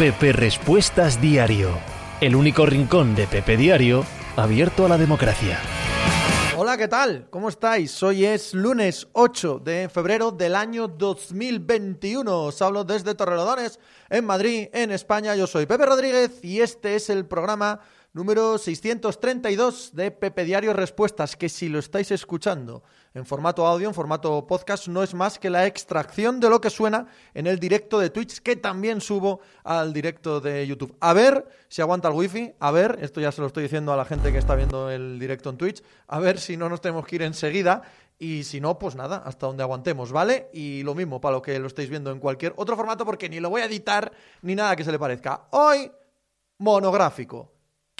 Pepe Respuestas Diario, el único rincón de Pepe Diario abierto a la democracia. Hola, ¿qué tal? ¿Cómo estáis? Hoy es lunes 8 de febrero del año 2021. Os hablo desde Torrelodones, en Madrid, en España. Yo soy Pepe Rodríguez y este es el programa número 632 de Pepe Diario Respuestas, que si lo estáis escuchando en formato audio, en formato podcast, no es más que la extracción de lo que suena en el directo de Twitch, que también subo al directo de YouTube. A ver si aguanta el wifi, a ver, esto ya se lo estoy diciendo a la gente que está viendo el directo en Twitch, a ver si no nos tenemos que ir enseguida. Y si no, pues nada, hasta donde aguantemos, ¿vale? Y lo mismo para lo que lo estéis viendo en cualquier otro formato, porque ni lo voy a editar ni nada que se le parezca. Hoy, monográfico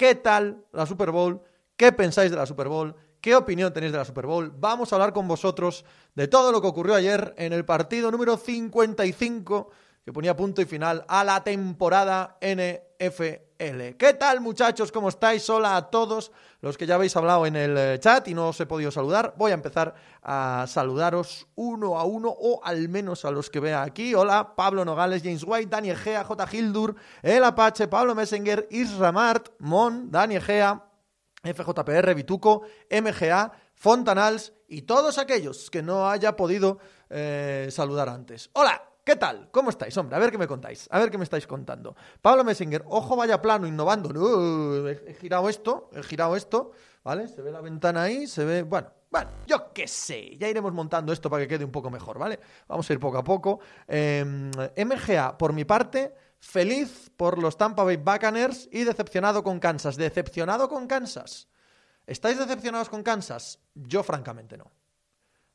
¿Qué tal la Super Bowl? ¿Qué pensáis de la Super Bowl? ¿Qué opinión tenéis de la Super Bowl? Vamos a hablar con vosotros de todo lo que ocurrió ayer en el partido número 55 que ponía punto y final a la temporada NFL. ¿Qué tal muchachos? ¿Cómo estáis? Hola a todos los que ya habéis hablado en el eh, chat y no os he podido saludar. Voy a empezar a saludaros uno a uno o al menos a los que vea aquí. Hola, Pablo Nogales, James White, Dani Egea, J. Hildur, El Apache, Pablo Messenger, Isra Mart, Mon, Dani Egea, FJPR, Vituco, MGA, Fontanals y todos aquellos que no haya podido eh, saludar antes. Hola, ¿Qué tal? ¿Cómo estáis? Hombre, a ver qué me contáis. A ver qué me estáis contando. Pablo Messenger, ojo vaya plano, innovando. he, girado esto, he girado esto, ¿vale? Se ve la ventana ahí, se ve... Bueno, bueno, yo qué sé. Ya iremos montando esto para que quede un poco mejor, ¿vale? Vamos a ir poco a poco. MGA, em, por mi parte, feliz por los Tampa Bay Buccaneers y decepcionado con Kansas. ¿Decepcionado con Kansas? ¿Estáis decepcionados con Kansas? Yo francamente no.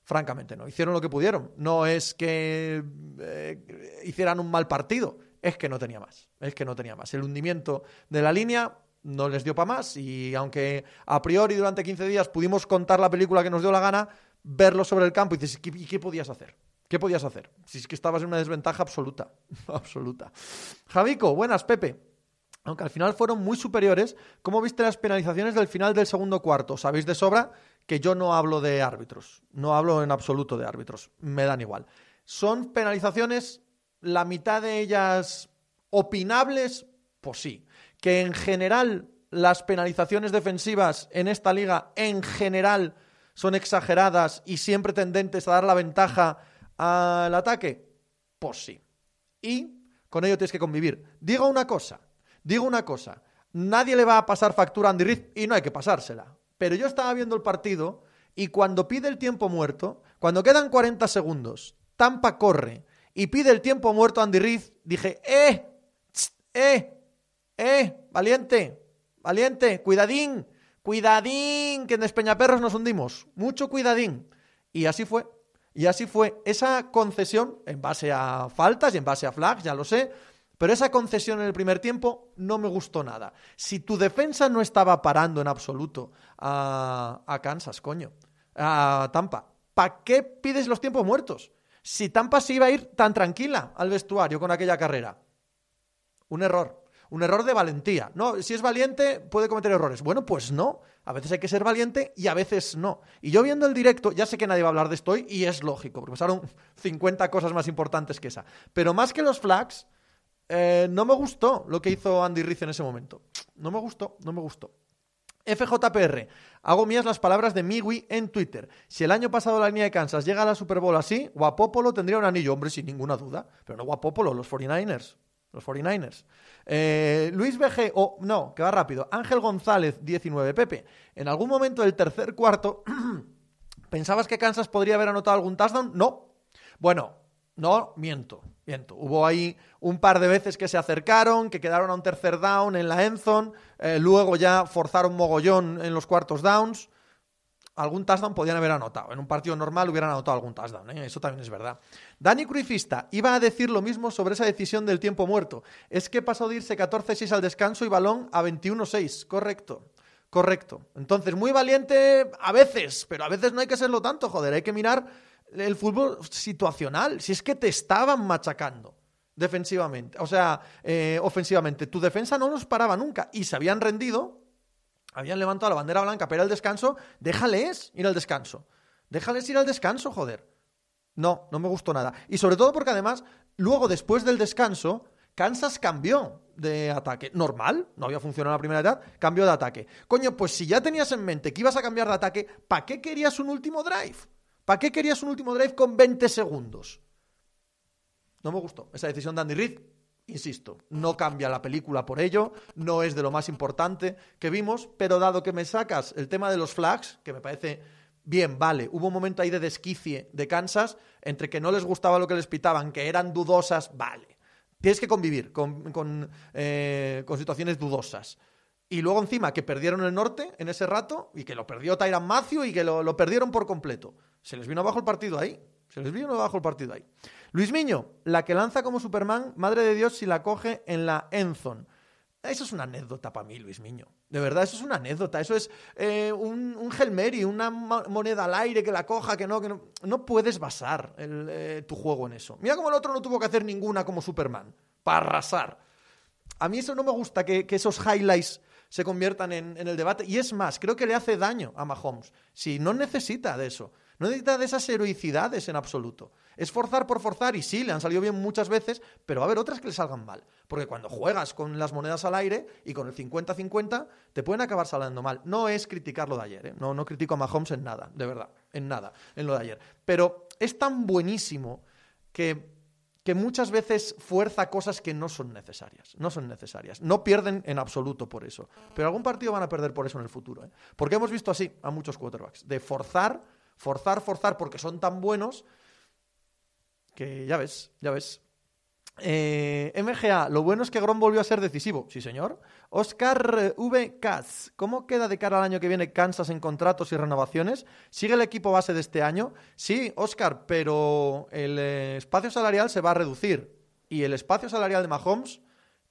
Francamente, no. Hicieron lo que pudieron. No es que eh, hicieran un mal partido, es que no tenía más. Es que no tenía más. El hundimiento de la línea no les dio para más y aunque a priori durante 15 días pudimos contar la película que nos dio la gana, verlo sobre el campo y dices, ¿y qué podías hacer? ¿Qué podías hacer? Si es que estabas en una desventaja absoluta. absoluta. Javico, buenas, Pepe. Aunque al final fueron muy superiores, ¿cómo viste las penalizaciones del final del segundo cuarto? ¿Sabéis de sobra que yo no hablo de árbitros, no hablo en absoluto de árbitros, me dan igual. ¿Son penalizaciones, la mitad de ellas opinables? Pues sí. Que en general las penalizaciones defensivas en esta liga, en general, son exageradas y siempre tendentes a dar la ventaja al ataque? Pues sí. Y con ello tienes que convivir. Digo una cosa, digo una cosa. Nadie le va a pasar factura a Andy Reid y no hay que pasársela. Pero yo estaba viendo el partido y cuando pide el tiempo muerto, cuando quedan 40 segundos, Tampa corre y pide el tiempo muerto a Andy Reid, dije, ¡eh! ¡eh! ¡eh! ¡valiente! ¡valiente! ¡cuidadín! ¡cuidadín! Que en Despeñaperros nos hundimos. Mucho cuidadín. Y así fue. Y así fue. Esa concesión, en base a faltas y en base a flags, ya lo sé, pero esa concesión en el primer tiempo no me gustó nada. Si tu defensa no estaba parando en absoluto a, Kansas, coño, a Tampa, ¿para qué pides los tiempos muertos? Si Tampa se iba a ir tan tranquila al vestuario con aquella carrera. Un error. Un error de valentía. No, si es valiente, puede cometer errores. Bueno, pues no. A veces hay que ser valiente y a veces no. Y yo viendo el directo, ya sé que nadie va a hablar de esto hoy y es lógico, porque pasaron 50 cosas más importantes que esa. Pero más que los flags, eh, no me gustó lo que hizo Andy Riz en ese momento. No me gustó, no me gustó. FJPR, hago mías las palabras de Miwi en Twitter. Si el año pasado la línea de Kansas llega a la Super Bowl así, Guapopolo tendría un anillo, hombre, sin ninguna duda. Pero no Guapopolo, los 49ers. Los 49ers. Eh, Luis BG, o no, que va rápido. Ángel González, 19. Pepe, en algún momento del tercer cuarto, ¿pensabas que Kansas podría haber anotado algún touchdown? No. Bueno, no, miento. Hubo ahí un par de veces que se acercaron, que quedaron a un tercer down en la Enzon, eh, luego ya forzaron mogollón en los cuartos downs. Algún touchdown podían haber anotado. En un partido normal hubieran anotado algún touchdown, ¿eh? eso también es verdad. Dani Cruifista iba a decir lo mismo sobre esa decisión del tiempo muerto. Es que pasó de irse 14-6 al descanso y balón a 21-6. Correcto. Correcto. Entonces, muy valiente a veces, pero a veces no hay que serlo tanto, joder. Hay que mirar el fútbol situacional, si es que te estaban machacando defensivamente, o sea, eh, ofensivamente. Tu defensa no los paraba nunca y se habían rendido, habían levantado la bandera blanca para el descanso, déjales ir al descanso. Déjales ir al descanso, joder. No, no me gustó nada. Y sobre todo porque además, luego después del descanso, Kansas cambió de ataque. Normal, no había funcionado la primera edad, cambió de ataque. Coño, pues si ya tenías en mente que ibas a cambiar de ataque, ¿para qué querías un último drive? ¿Para qué querías un último drive con 20 segundos? No me gustó esa decisión de Andy Reid. Insisto, no cambia la película por ello, no es de lo más importante que vimos, pero dado que me sacas el tema de los flags, que me parece bien, vale, hubo un momento ahí de desquicie de Kansas, entre que no les gustaba lo que les pitaban, que eran dudosas, vale. Tienes que convivir con, eh, situaciones dudosas. Y luego encima que perdieron el norte en ese rato y que lo perdió Tyran Matthew y que lo, lo perdieron por completo. Se les vino abajo el partido ahí. Se les vino abajo el partido ahí. Luis Miño, la que lanza como Superman, madre de Dios si la coge en la Enzon. Eso es una anécdota para mí, Luis Miño. De verdad, eso es una anécdota. Eso es eh, un, un una moneda al aire que la coja, que no, que no. No puedes basar eh, tu juego en eso. Mira cómo el otro no tuvo que hacer ninguna como Superman. Para arrasar. A mí eso no me gusta, que, esos highlights se conviertan en, en, el debate. Y es más, creo que le hace daño a Mahomes. Si no necesita de eso. No necesita de esas heroicidades en absoluto. Es forzar por forzar y sí, le han salido bien muchas veces, pero va a haber otras que le salgan mal. Porque cuando juegas con las monedas al aire y con el 50-50, te pueden acabar saliendo mal. No es criticar lo de ayer, ¿eh? no, no critico a Mahomes en nada, de verdad, en nada, en lo de ayer. Pero es tan buenísimo que que muchas veces fuerza cosas que no son necesarias. No son necesarias. No pierden en absoluto por eso. Pero algún partido van a perder por eso en el futuro. ¿eh? Porque hemos visto así a muchos quarterbacks. De forzar, forzar, forzar, porque son tan buenos que ya ves, ya ves. Eh, MGA, lo bueno es que Grom volvió a ser decisivo. Sí, señor. Oscar eh, V. Katz, ¿cómo queda de cara al año que viene Kansas en contratos y renovaciones? ¿Sigue el equipo base de este año? Sí, Oscar, pero el eh, espacio salarial se va a reducir. Y el espacio salarial de Mahomes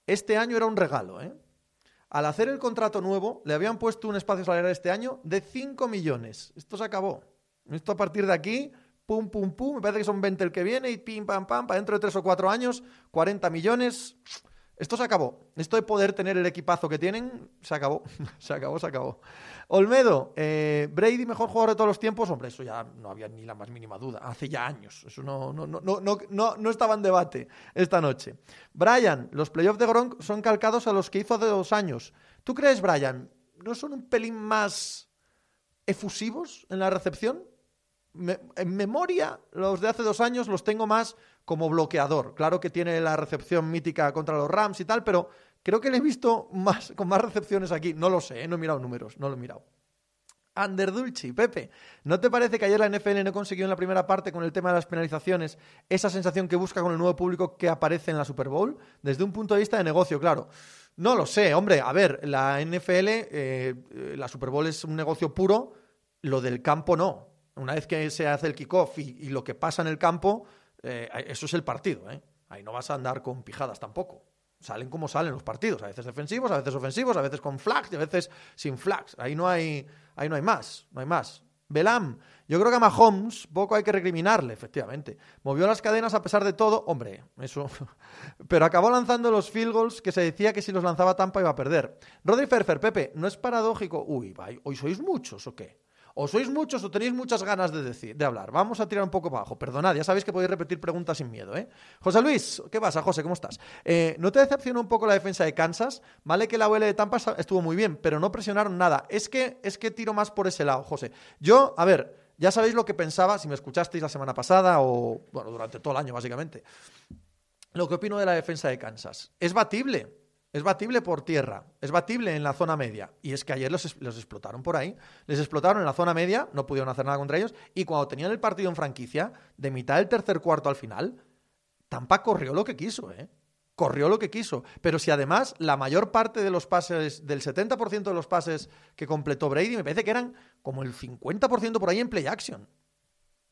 este año era un regalo. ¿eh? Al hacer el contrato nuevo, le habían puesto un espacio salarial este año de 5 millones. Esto se acabó. Esto a partir de aquí pum, pum, pum, me parece que son 20 el que viene y pim, pam, pam, para dentro de 3 o 4 años, 40 millones. Esto se acabó. Esto de poder tener el equipazo que tienen, se acabó. se acabó, se acabó. Olmedo, eh, Brady, mejor jugador de todos los tiempos. Hombre, eso ya no había ni la más mínima duda. Hace ya años. Eso no, no, no, no, no, no estaba en debate esta noche. Brian, los playoffs de Gronk son calcados a los que hizo hace dos años. ¿Tú crees, Brian, no son un pelín más efusivos en la recepción? En memoria, los de hace dos años los tengo más como bloqueador. Claro que tiene la recepción mítica contra los Rams y tal, pero creo que le he visto más, con más recepciones aquí. No lo sé, ¿eh? no he mirado números, no lo he mirado. Ander Dulci, Pepe, ¿no te parece que ayer la NFL no consiguió en la primera parte con el tema de las penalizaciones esa sensación que busca con el nuevo público que aparece en la Super Bowl? Desde un punto de vista de negocio, claro. No lo sé, hombre, a ver, la NFL, eh, la Super Bowl es un negocio puro, lo del campo no una vez que se hace el kickoff y, y lo que pasa en el campo, eh, eso es el partido. ¿eh? Ahí no vas a andar con pijadas tampoco. Salen como salen los partidos, a veces defensivos, a veces ofensivos, a veces con flags y a veces sin flags. Ahí no hay, ahí no hay más, no hay más. Belam, yo creo que a Mahomes poco hay que recriminarle, efectivamente. Movió las cadenas a pesar de todo, hombre, eso. Pero acabó lanzando los field goals que se decía que si los lanzaba Tampa iba a perder. Rodri Ferfer, Pepe, ¿no es paradójico? Uy, ¿hoy sois muchos o qué? O sois muchos o tenéis muchas ganas de decir, de hablar. Vamos a tirar un poco para abajo. Perdonad, ya sabéis que podéis repetir preguntas sin miedo, ¿eh? José Luis, ¿qué pasa, José? ¿Cómo estás? Eh, ¿No te decepcionó un poco la defensa de Kansas? Vale que la OL de Tampa estuvo muy bien, pero no presionaron nada. Es que, es que tiro más por ese lado, José. Yo, a ver, ya sabéis lo que pensaba, si me escuchasteis la semana pasada o, bueno, durante todo el año, básicamente. Lo que opino de la defensa de Kansas. Es batible es batible por tierra, es batible en la zona media. Y es que ayer los, explotaron por ahí. Les explotaron en la zona media, no pudieron hacer nada contra ellos. Y cuando tenían el partido en franquicia, de mitad del tercer cuarto al final, Tampa corrió lo que quiso, ¿eh? Corrió lo que quiso. Pero si además la mayor parte de los pases, del 70% de los pases que completó Brady, me parece que eran como el 50% por ahí en play action.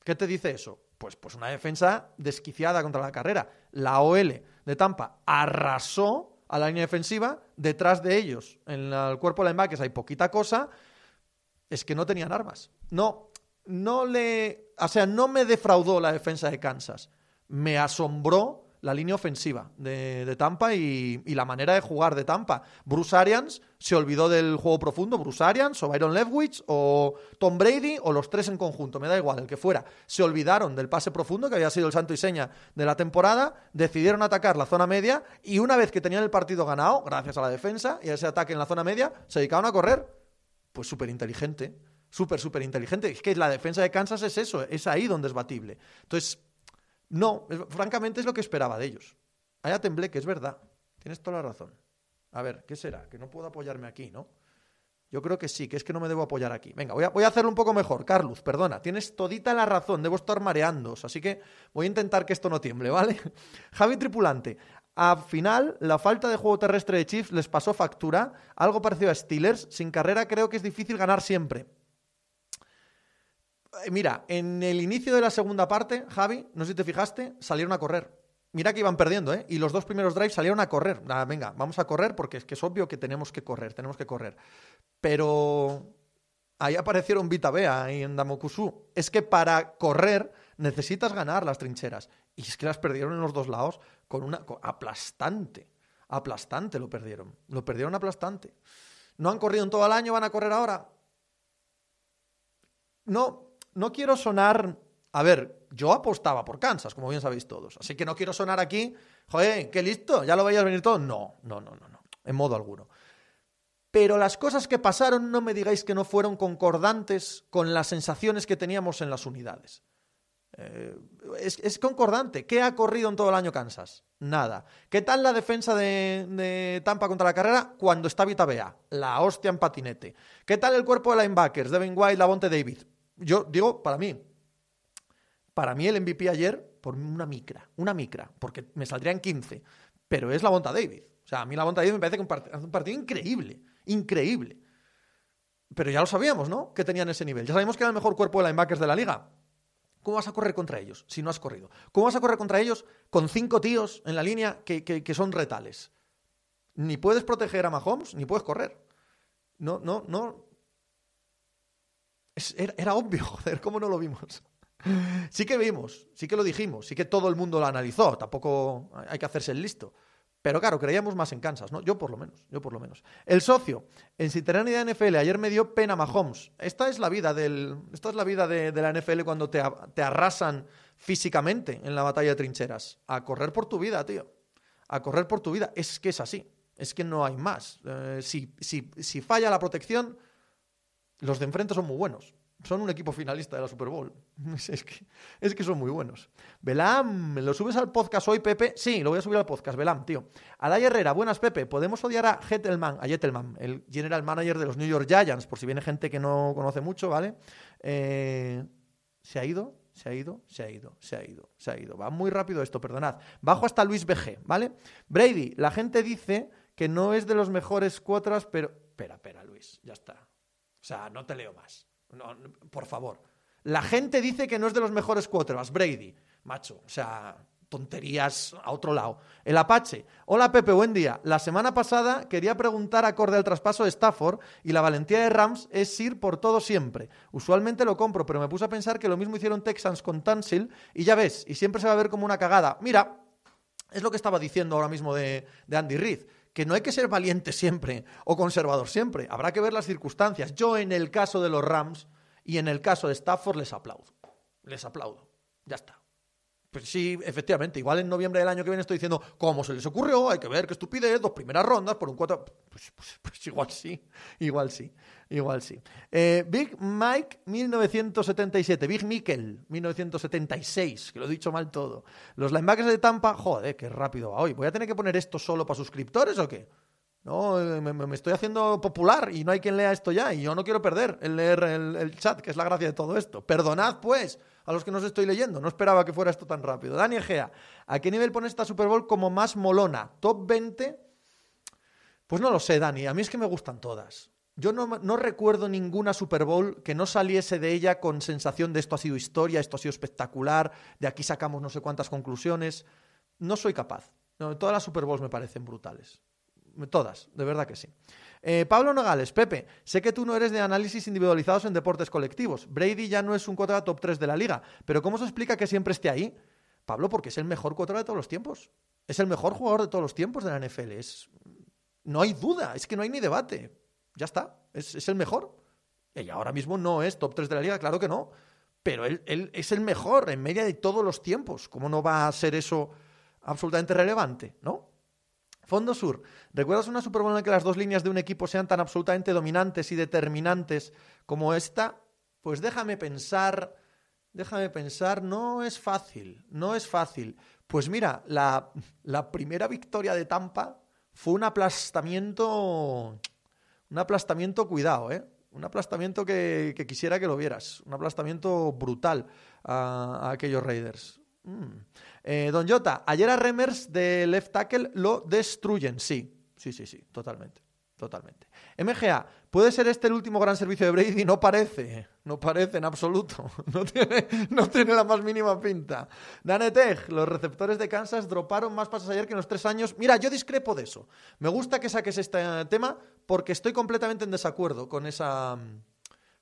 ¿Qué te dice eso? Pues, pues una defensa desquiciada contra la carrera. La OL de Tampa arrasó a la línea defensiva, detrás de ellos, en el cuerpo de linebackers hay poquita cosa, es que no tenían armas. No, no le, o sea, no me defraudó la defensa de Kansas. Me asombró la línea ofensiva de, Tampa y, la manera de jugar de Tampa. Bruce Arians se olvidó del juego profundo, Bruce Arians o Byron Leftwich o Tom Brady o los tres en conjunto, me da igual, el que fuera. Se olvidaron del pase profundo, que había sido el santo y seña de la temporada, decidieron atacar la zona media y una vez que tenían el partido ganado, gracias a la defensa y a ese ataque en la zona media, se dedicaron a correr. Pues súper inteligente súper, súper inteligente. Es que la defensa de Kansas es eso, es ahí donde es batible. Entonces, no, francamente es lo que esperaba de ellos. Allá temblé, que es verdad. Tienes toda la razón. A ver, ¿qué será? Que no puedo apoyarme aquí, ¿no? Yo creo que sí, que es que no me debo apoyar aquí. Venga, voy a, voy a hacerlo un poco mejor. Carlos, perdona, tienes todita la razón, debo estar mareando, así que voy a intentar que esto no tiemble, ¿vale? Javi Tripulante, al final, la falta de juego terrestre de Chiefs les pasó factura, algo parecido a Steelers. Sin carrera creo que es difícil ganar siempre. Eh, mira, en el inicio de la segunda parte, Javi, no sé si te fijaste, salieron a correr. Mira que iban perdiendo, ¿eh? Y los dos primeros drives salieron a correr. Nada, venga, vamos a correr porque es que es obvio que tenemos que correr, tenemos que correr. Pero ahí aparecieron Vita Bea y en Damokusu. Es que para correr necesitas ganar las trincheras. Y es que las perdieron en los dos lados con una aplastante. Aplastante lo perdieron. Lo perdieron aplastante. No han corrido en todo el año, van a correr ahora. No, no quiero sonar. A ver, yo apostaba por Kansas, como bien sabéis todos. Así que no quiero sonar aquí, joder, qué listo, ya lo veías venir todo. No, no, no, no, no, en modo alguno. Pero las cosas que pasaron, no me digáis que no fueron concordantes con las sensaciones que teníamos en las unidades. Eh, es, concordante. ¿Qué ha corrido en todo el año Kansas? Nada. ¿Qué tal la defensa de, Tampa contra la carrera cuando está Vita Bea? La hostia en patinete. ¿Qué tal el cuerpo de linebackers? Devin White, Lavonte David yo digo, para mí, para mí el MVP ayer, por una micra, una micra, porque me saldrían 15, pero es la Bonta David. O sea, a mí la Bonta David me parece que hace un partido increíble, increíble. Pero ya lo sabíamos, ¿no? Que tenían ese nivel. Ya sabemos que era el mejor cuerpo de linebackers de la liga. ¿Cómo vas a correr contra ellos si no has corrido? ¿Cómo vas a correr contra ellos con cinco tíos en la línea que, que son retales? Ni puedes proteger a Mahomes, ni puedes correr. No, no, no, era, obvio, joder, ¿cómo no lo vimos? Sí que vimos, sí que lo dijimos, sí que todo el mundo lo analizó, tampoco hay que hacerse el listo. Pero claro, creíamos más en Kansas, ¿no? Yo por lo menos, yo por lo menos. El socio, en Citeranidad NFL, ayer me dio pena Mahomes. Esta es la vida del, esta es la vida de, la NFL cuando te, te, arrasan físicamente en la batalla de trincheras. A correr por tu vida, tío. A correr por tu vida. Es que es así. Es que no hay más. Eh, si, si, si falla la protección, los de enfrente son muy buenos. Son un equipo finalista de la Super Bowl. Es que, es que son muy buenos. Velam, ¿lo subes al podcast hoy, Pepe? Sí, lo voy a subir al podcast, Velam, tío. Alay Herrera, buenas, Pepe. ¿Podemos odiar a Gettelman, a Jettelman, el general manager de los New York Giants? Por si viene gente que no conoce mucho, ¿vale? Eh, ¿Se ha ido? Se ha ido, se ha ido, se ha ido, se ha ido. Va muy rápido esto, perdonad. Bajo hasta Luis BG, ¿vale? Brady, la gente dice que no es de los mejores cuatras, pero. Espera, espera, Luis, ya está. O sea, no te leo más. No, por favor. La gente dice que no es de los mejores quarterbacks, Brady. Macho, o sea, tonterías a otro lado. El Apache. Hola Pepe, buen día. La semana pasada quería preguntar acorde al traspaso de Stafford y la valentía de Rams es ir por todo siempre. Usualmente lo compro, pero me puse a pensar que lo mismo hicieron Texans con Tansil y ya ves, y siempre se va a ver como una cagada. Mira, es lo que estaba diciendo ahora mismo de, de Andy Reid que no hay que ser valiente siempre o conservador siempre. Habrá que ver las circunstancias. Yo en el caso de los Rams y en el caso de Stafford les aplaudo. Les aplaudo. Ya está. Pues sí, efectivamente, igual en noviembre del año que viene estoy diciendo, ¿cómo se les ocurrió? Hay que ver qué estupidez, dos primeras rondas por un cuatro. Pues, pues, pues igual sí, igual sí, igual sí. Eh, Big Mike 1977, Big Mikkel 1976, que lo he dicho mal todo. Los linebackers de Tampa, joder, qué rápido va hoy. ¿Voy a tener que poner esto solo para suscriptores o qué? No, me, estoy haciendo popular y no hay quien lea esto ya. Y yo no quiero perder el leer el chat, que es la gracia de todo esto. Perdonad, pues a los que nos estoy leyendo. No esperaba que fuera esto tan rápido. Dani Egea, ¿a qué nivel pone esta Super Bowl como más molona? ¿Top 20? Pues no lo sé, Dani. A mí es que me gustan todas. Yo no, no, recuerdo ninguna Super Bowl que no saliese de ella con sensación de esto ha sido historia, esto ha sido espectacular, de aquí sacamos no sé cuántas conclusiones. No soy capaz. todas las Super Bowls me parecen brutales. Todas, de verdad que sí. Eh, Pablo Nogales, Pepe, sé que tú no eres de análisis individualizados en deportes colectivos. Brady ya no es un cuota top 3 de la liga, pero ¿cómo se explica que siempre esté ahí? Pablo, porque es el mejor quarterback de todos los tiempos. Es el mejor jugador de todos los tiempos de la NFL. Es... No hay duda, es que no hay ni debate. Ya está, es, es el mejor. Y ahora mismo no es top 3 de la liga, claro que no. Pero él, él, es el mejor en media de todos los tiempos. ¿Cómo no va a ser eso absolutamente relevante, no? Fondo Sur, ¿recuerdas una Super Bowl que las dos líneas de un equipo sean tan absolutamente dominantes y determinantes como esta? Pues déjame pensar, déjame pensar, no es fácil, no es fácil. Pues mira, la, la primera victoria de Tampa fue un aplastamiento, un aplastamiento, cuidado, ¿eh? Un aplastamiento que, quisiera que lo vieras. Un aplastamiento brutal a, a aquellos Raiders. Mm. Eh, Don Jota, ayer a Remers de left tackle lo destruyen. Sí, sí, sí, sí, totalmente. Totalmente. MGA, ¿puede ser este el último gran servicio de Brady? No parece, no parece en absoluto. No tiene, la más mínima pinta. Danetech, los receptores de Kansas droparon más pasos ayer que en los tres años. Mira, yo discrepo de eso. Me gusta que saques este tema porque estoy completamente en desacuerdo con esa,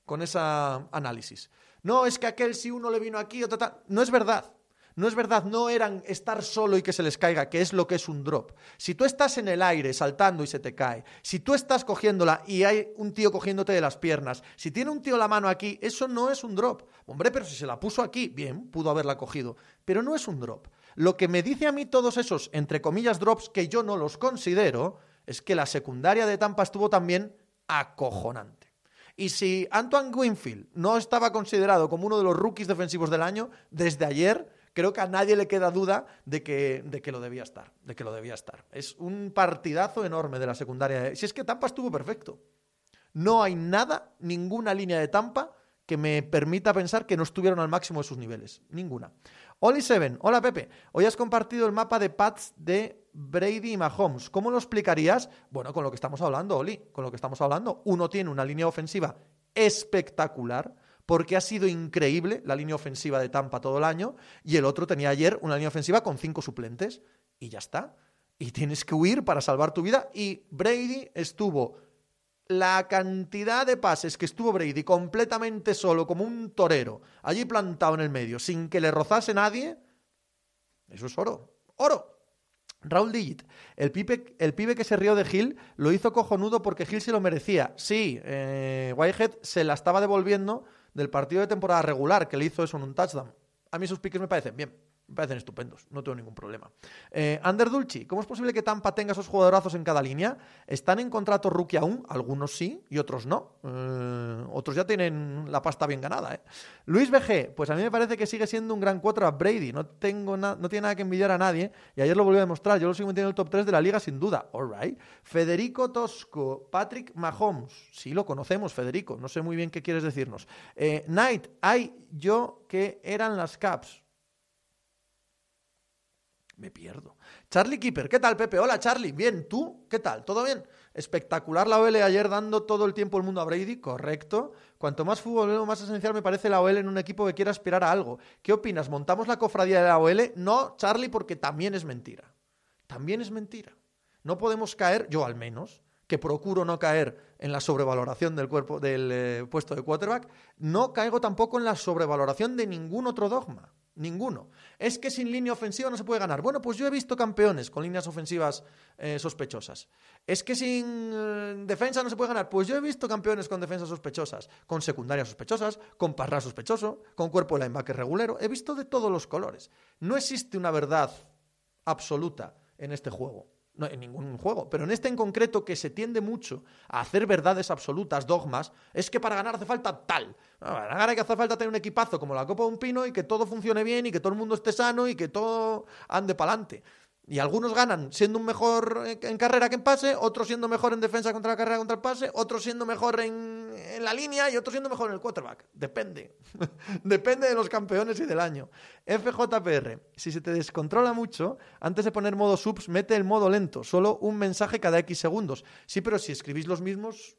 con esa análisis. No, es que aquel si uno le vino aquí, otro tal. No es verdad. No es verdad, no eran estar solo y que se les caiga, que es lo que es un drop. Si tú estás en el aire saltando y se te cae, si tú estás cogiéndola y hay un tío cogiéndote de las piernas, si tiene un tío la mano aquí, eso no es un drop. Hombre, pero si se la puso aquí, bien, pudo haberla cogido, pero no es un drop. Lo que me dice a mí todos esos, entre comillas, drops que yo no los considero, es que la secundaria de Tampa estuvo también acojonante. Y si Antoine Winfield no estaba considerado como uno de los rookies defensivos del año, desde ayer creo que a nadie le queda duda de que, de que lo debía estar, de que lo debía estar. Es un partidazo enorme de la secundaria. Si es que Tampa estuvo perfecto. No hay nada, ninguna línea de Tampa que me permita pensar que no estuvieron al máximo de sus niveles. Ninguna. Oli Seven, hola Pepe. Hoy has compartido el mapa de Pats de Brady y Mahomes. ¿Cómo lo explicarías? Bueno, con lo que estamos hablando, Oli, con lo que estamos hablando. Uno tiene una línea ofensiva espectacular porque ha sido increíble la línea ofensiva de Tampa todo el año, y el otro tenía ayer una línea ofensiva con cinco suplentes, y ya está. Y tienes que huir para salvar tu vida, y Brady estuvo la cantidad de pases que estuvo Brady completamente solo, como un torero, allí plantado en el medio, sin que le rozase nadie, eso es oro. ¡Oro! Raúl Digit, el pibe, el pibe que se rió de Gil lo hizo cojonudo porque Gil se lo merecía. Sí, eh, Whitehead se la estaba devolviendo del partido de temporada regular que le hizo eso en un touchdown. A mí sus piques me parecen bien. Me parecen estupendos, no tengo ningún problema. Eh, Ander Dulci, ¿cómo es posible que Tampa tenga esos jugadorazos en cada línea? ¿Están en contrato rookie aún? Algunos sí y otros no. Eh, otros ya tienen la pasta bien ganada. ¿eh? Luis BG, pues a mí me parece que sigue siendo un gran cuatro a Brady. No, tengo no tiene nada que envidiar a nadie y ayer lo volvió a demostrar. Yo lo sigo metiendo en el top 3 de la liga sin duda. All right. Federico Tosco, Patrick Mahomes. Sí, lo conocemos, Federico. No sé muy bien qué quieres decirnos. Eh, Knight, hay yo que eran las Caps me pierdo. Charlie Keeper, ¿qué tal, Pepe? Hola, Charlie. Bien, ¿tú? ¿Qué tal? ¿Todo bien? Espectacular la OL ayer dando todo el tiempo el mundo a Brady, correcto. Cuanto más fútbol, más esencial me parece la OL en un equipo que quiera aspirar a algo. ¿Qué opinas? ¿Montamos la cofradía de la OL? No, Charlie, porque también es mentira. También es mentira. No podemos caer, yo al menos, que procuro no caer en la sobrevaloración del cuerpo del eh, puesto de quarterback, no caigo tampoco en la sobrevaloración de ningún otro dogma. Ninguno. Es que sin línea ofensiva no se puede ganar. Bueno, pues yo he visto campeones con líneas ofensivas eh, sospechosas. Es que sin eh, defensa no se puede ganar. Pues yo he visto campeones con defensas sospechosas, con secundarias sospechosas, con parra sospechoso, con cuerpo de linebacker regulero. He visto de todos los colores. No existe una verdad absoluta en este juego no, en ningún juego, pero en este en concreto que se tiende mucho a hacer verdades absolutas, dogmas, es que para ganar hace falta tal. Para ganar hay que hace falta tener un equipazo como la Copa de un Pino y que todo funcione bien y que todo el mundo esté sano y que todo ande para adelante. Y algunos ganan siendo un mejor en carrera que en pase, otros siendo mejor en defensa contra la carrera contra el pase, otros siendo mejor en, la línea y otros siendo mejor en el quarterback. Depende. Depende de los campeones y del año. FJPR, si se te descontrola mucho, antes de poner modo subs, mete el modo lento, solo un mensaje cada X segundos. Sí, pero si escribís los mismos,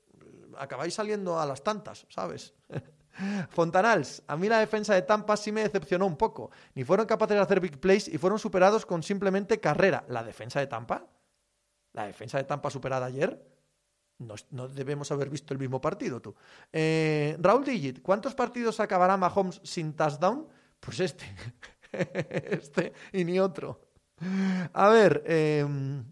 acabáis saliendo a las tantas, ¿sabes? Fontanals, a mí la defensa de Tampa sí me decepcionó un poco. Ni fueron capaces de hacer big plays y fueron superados con simplemente carrera. ¿La defensa de Tampa? ¿La defensa de Tampa superada ayer? No, debemos haber visto el mismo partido, tú. Eh, Raúl Digit, ¿cuántos partidos acabará Mahomes sin touchdown? Pues este. este y ni otro. A ver, em,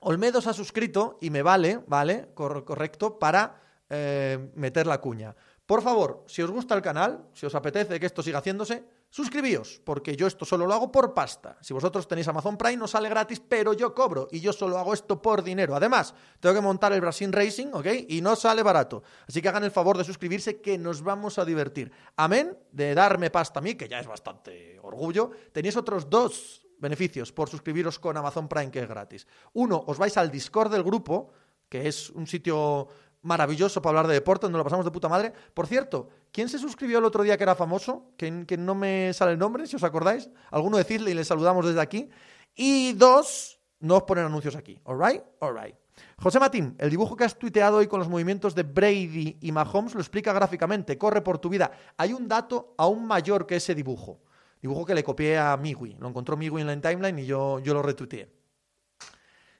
Olmedo se ha suscrito y me vale, ¿vale? correcto, para eh, meter la cuña. Por favor, si os gusta el canal, si os apetece que esto siga haciéndose, suscribíos, porque yo esto solo lo hago por pasta. Si vosotros tenéis Amazon Prime, no sale gratis, pero yo cobro y yo solo hago esto por dinero. Además, tengo que montar el Brasil Racing, ¿ok? Y no sale barato. Así que hagan el favor de suscribirse, que nos vamos a divertir. Amén de darme pasta a mí, que ya es bastante orgullo. Tenéis otros dos beneficios por suscribiros con Amazon Prime, que es gratis. Uno, os vais al Discord del grupo, que es un sitio maravilloso para hablar de deporte, donde lo pasamos de puta madre. Por cierto, ¿quién se suscribió el otro día que era famoso? Que, que no me sale el nombre, si os acordáis. Alguno decirle y le saludamos desde aquí. Y dos, no os ponen anuncios aquí. ¿Alright? Alright. José Matín, el dibujo que has tuiteado hoy con los movimientos de Brady y Mahomes lo explica gráficamente. Corre por tu vida. Hay un dato aún mayor que ese dibujo. Dibujo que le copié a Migui. Lo encontró Migui en la timeline y yo, yo lo retuiteé.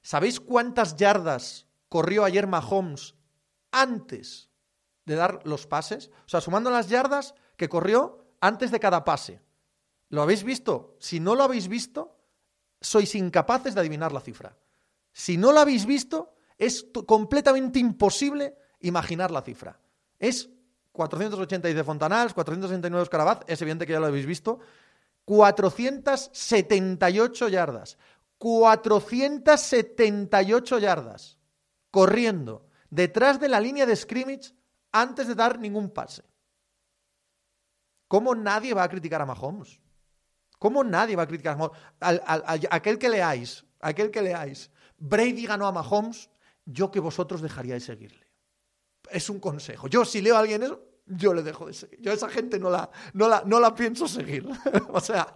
¿Sabéis cuántas yardas corrió ayer Mahomes antes de dar los pases. O sea, sumando las yardas que corrió antes de cada pase. ¿Lo habéis visto? Si no lo habéis visto, sois incapaces de adivinar la cifra. Si no lo habéis visto, es completamente imposible imaginar la cifra. Es 480 de Fontanals, 469 de Escarabaz, es evidente que ya lo habéis visto. 478 yardas. 478 yardas. Corriendo detrás de la línea de scrimmage antes de dar ningún pase. ¿Cómo nadie va a criticar a Mahomes? ¿Cómo nadie va a criticar a Mahomes? aquel que leáis, aquel que leáis, Brady ganó a Mahomes, yo que vosotros dejaríais seguirle. Es un consejo. Yo si leo a alguien eso, yo le dejo de seguir. Yo esa gente no la, no la, no la pienso seguir. o sea,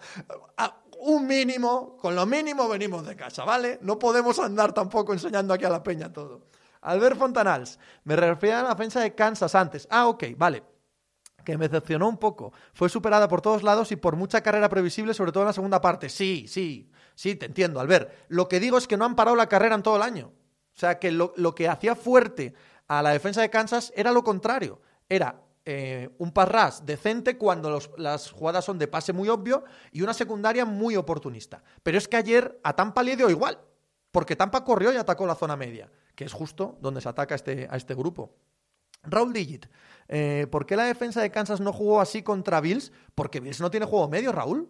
un mínimo, con lo mínimo venimos de casa, ¿vale? No podemos andar tampoco enseñando aquí a la peña todo. Albert Fontanals, me refería a la defensa de Kansas antes. Ah, ok, vale. Que me decepcionó un poco. Fue superada por todos lados y por mucha carrera previsible, sobre todo en la segunda parte. Sí, sí, sí, te entiendo, Albert. Lo que digo es que no han parado la carrera en todo el año. O sea, que lo, que hacía fuerte a la defensa de Kansas era lo contrario. Era eh, un parras decente cuando las jugadas son de pase muy obvio y una secundaria muy oportunista. Pero es que ayer a Tampa le dio igual, porque Tampa corrió y atacó la zona media que es justo donde se ataca a este, a este grupo. Raúl Digit, eh, ¿por qué la defensa de Kansas no jugó así contra Bills? Porque Bills no tiene juego medio, Raúl.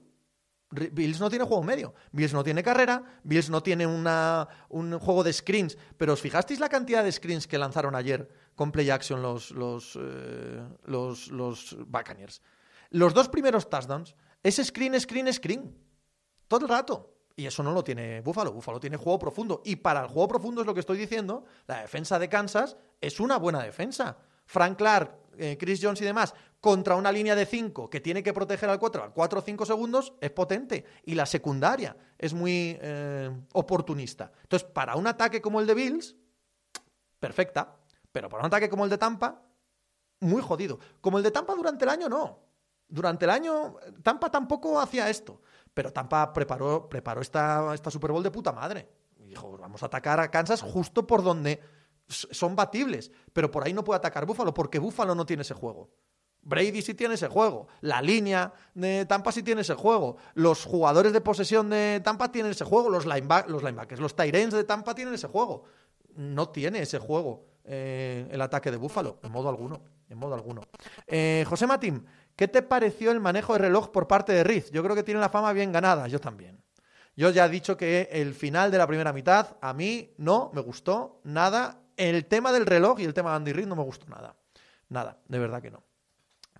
Bills no tiene juego medio. Bills no tiene carrera, Bills no tiene una, un juego de screens. Pero ¿os fijasteis la cantidad de screens que lanzaron ayer con play action los, los, eh, los, los Buccaneers? Los dos primeros touchdowns es screen, screen, screen. Todo el rato. Y eso no lo tiene Búfalo. Búfalo tiene juego profundo. Y para el juego profundo es lo que estoy diciendo. La defensa de Kansas es una buena defensa. Frank Clark, eh, Chris Jones y demás, contra una línea de 5 que tiene que proteger al 4 al 4 o 5 segundos, es potente. Y la secundaria es muy eh, oportunista. Entonces, para un ataque como el de Bills, perfecta. Pero para un ataque como el de Tampa, muy jodido. Como el de Tampa durante el año, no. Durante el año, Tampa tampoco hacía esto. Pero Tampa preparó, preparó esta, esta Super Bowl de puta madre. Y dijo, vamos a atacar a Kansas justo por donde son batibles. Pero por ahí no puede atacar Búfalo, porque Búfalo no tiene ese juego. Brady sí tiene ese juego. La línea de Tampa sí tiene ese juego. Los jugadores de posesión de Tampa tienen ese juego. Los, los linebackers, los Tyrens de Tampa tienen ese juego. No tiene ese juego eh, el ataque de Búfalo, en modo alguno. En modo alguno. Eh, José Matín, ¿Qué te pareció el manejo de reloj por parte de Riz? Yo creo que tiene la fama bien ganada, yo también. Yo ya he dicho que el final de la primera mitad a mí no me gustó nada. El tema del reloj y el tema de Andy Reid no me gustó nada. Nada, de verdad que no.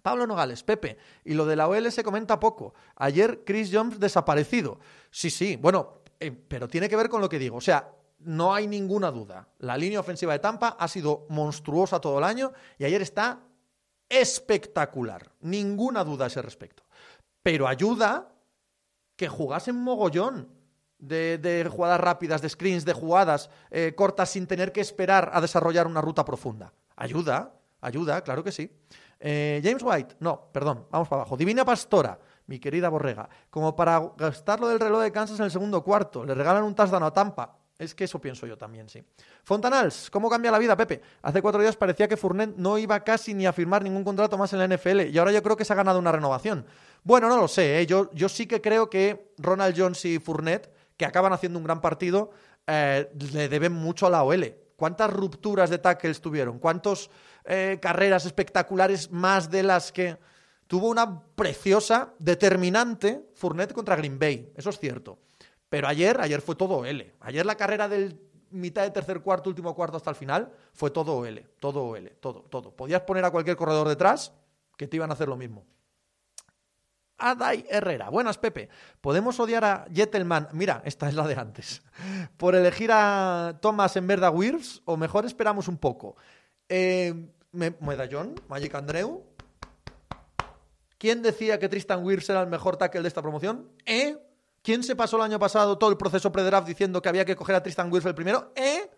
Pablo Nogales, Pepe, y lo de la OL se comenta poco. Ayer Chris Jones desaparecido. Sí, sí, bueno, eh, pero tiene que ver con lo que digo. O sea, no hay ninguna duda. La línea ofensiva de Tampa ha sido monstruosa todo el año y ayer está espectacular, ninguna duda a ese respecto. Pero ayuda que jugasen mogollón de, jugadas rápidas, de screens, de jugadas eh, cortas sin tener que esperar a desarrollar una ruta profunda. Ayuda, ayuda, claro que sí. Eh, James White, no, perdón, vamos para abajo. Divina Pastora, mi querida Borrega, como para gastar lo del reloj de Kansas en el segundo cuarto, le regalan un touchdown a Tampa. Es que eso pienso yo también, sí. Fontanals, ¿cómo cambia la vida, Pepe? Hace cuatro días parecía que Fournet no iba casi ni a firmar ningún contrato más en la NFL y ahora yo creo que se ha ganado una renovación. Bueno, no lo sé, ¿eh? yo, yo sí que creo que Ronald Jones y Fournette, que acaban haciendo un gran partido, eh, le deben mucho a la OL. ¿Cuántas rupturas de tackles tuvieron? ¿Cuántas eh, carreras espectaculares más de las que tuvo una preciosa, determinante Fournette contra Green Bay? Eso es cierto. Pero ayer, ayer fue todo OL. Ayer la carrera del mitad de tercer cuarto, último cuarto hasta el final, fue todo OL, todo OL, todo, todo. Podías poner a cualquier corredor detrás que te iban a hacer lo mismo. Adai Herrera. Buenas, Pepe. ¿Podemos odiar a Jettelman? Mira, esta es la de antes. ¿Por elegir a Thomas en vez Wirfs? ¿O mejor esperamos un poco? Eh, Medallón, Magic Andreu. ¿Quién decía que Tristan Wirfs era el mejor tackle de esta promoción? ¿Eh? ¿Quién se pasó el año pasado todo el proceso pre-draft diciendo que había que coger a Tristan Wirfs el primero? ¿Eh?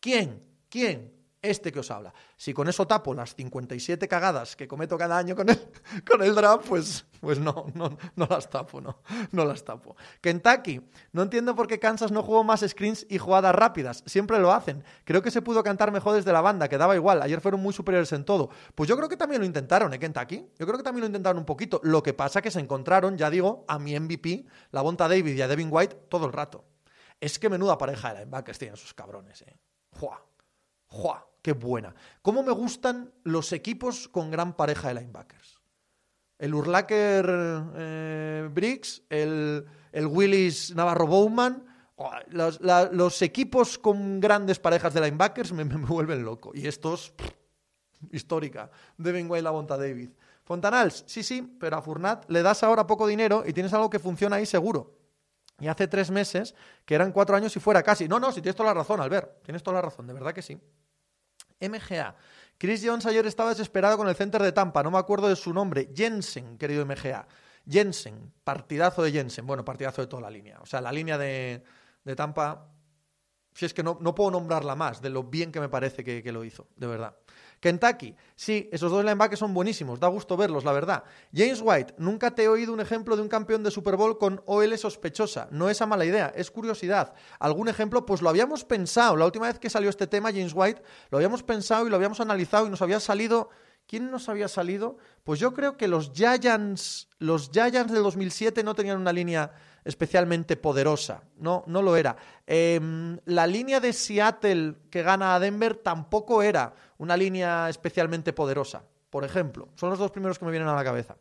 ¿Quién? ¿Quién? Este que os habla. Si con eso tapo las 57 cagadas que cometo cada año con el, con el draft, pues, pues no, no, no las tapo, no, no las tapo. Kentucky, no entiendo por qué Kansas no jugó más screens y jugadas rápidas, siempre lo hacen. Creo que se pudo cantar mejor desde la banda, que daba igual, ayer fueron muy superiores en todo. Pues yo creo que también lo intentaron, ¿eh, Kentucky? Yo creo que también lo intentaron un poquito. Lo que pasa que se encontraron, ya digo, a mi MVP, la Bonta David y a Devin White todo el rato. Es que menuda pareja de linebackers tienen sus cabrones, ¿eh? ¡Jua! ¡Jua! Qué buena. ¿Cómo me gustan los equipos con gran pareja de linebackers? El Urlacher eh, Briggs, el, el, Willis Navarro Bowman. Oh, los, equipos con grandes parejas de linebackers me, vuelven loco. Y estos, histórica. Devin White, la Bonta David. Fontanals, sí, sí, pero a Furnat le das ahora poco dinero y tienes algo que funciona ahí seguro. Y hace tres meses, que eran cuatro años y fuera casi. No, no, si tienes toda la razón, Albert. Tienes toda la razón, de verdad que sí. MGA. Chris Jones ayer estaba desesperado con el center de Tampa, no me acuerdo de su nombre. Jensen, querido MGA. Jensen, partidazo de Jensen. Bueno, partidazo de toda la línea. O sea, la línea de, de Tampa, si es que no, no, puedo nombrarla más de lo bien que me parece que, que lo hizo, de verdad. Kentucky, sí, esos dos linebackers son buenísimos, da gusto verlos, la verdad. James White, nunca te he oído un ejemplo de un campeón de Super Bowl con OL sospechosa. No es mala idea, es curiosidad. ¿Algún ejemplo? Pues lo habíamos pensado. La última vez que salió este tema, James White, lo habíamos pensado y lo habíamos analizado y nos había salido. ¿Quién nos había salido? Pues yo creo que los Giants, los Giants del 2007 no tenían una línea especialmente poderosa. No, no lo era. Em, la línea de Seattle que gana a Denver tampoco era una línea especialmente poderosa. Por ejemplo, son los dos primeros que me vienen a la cabeza.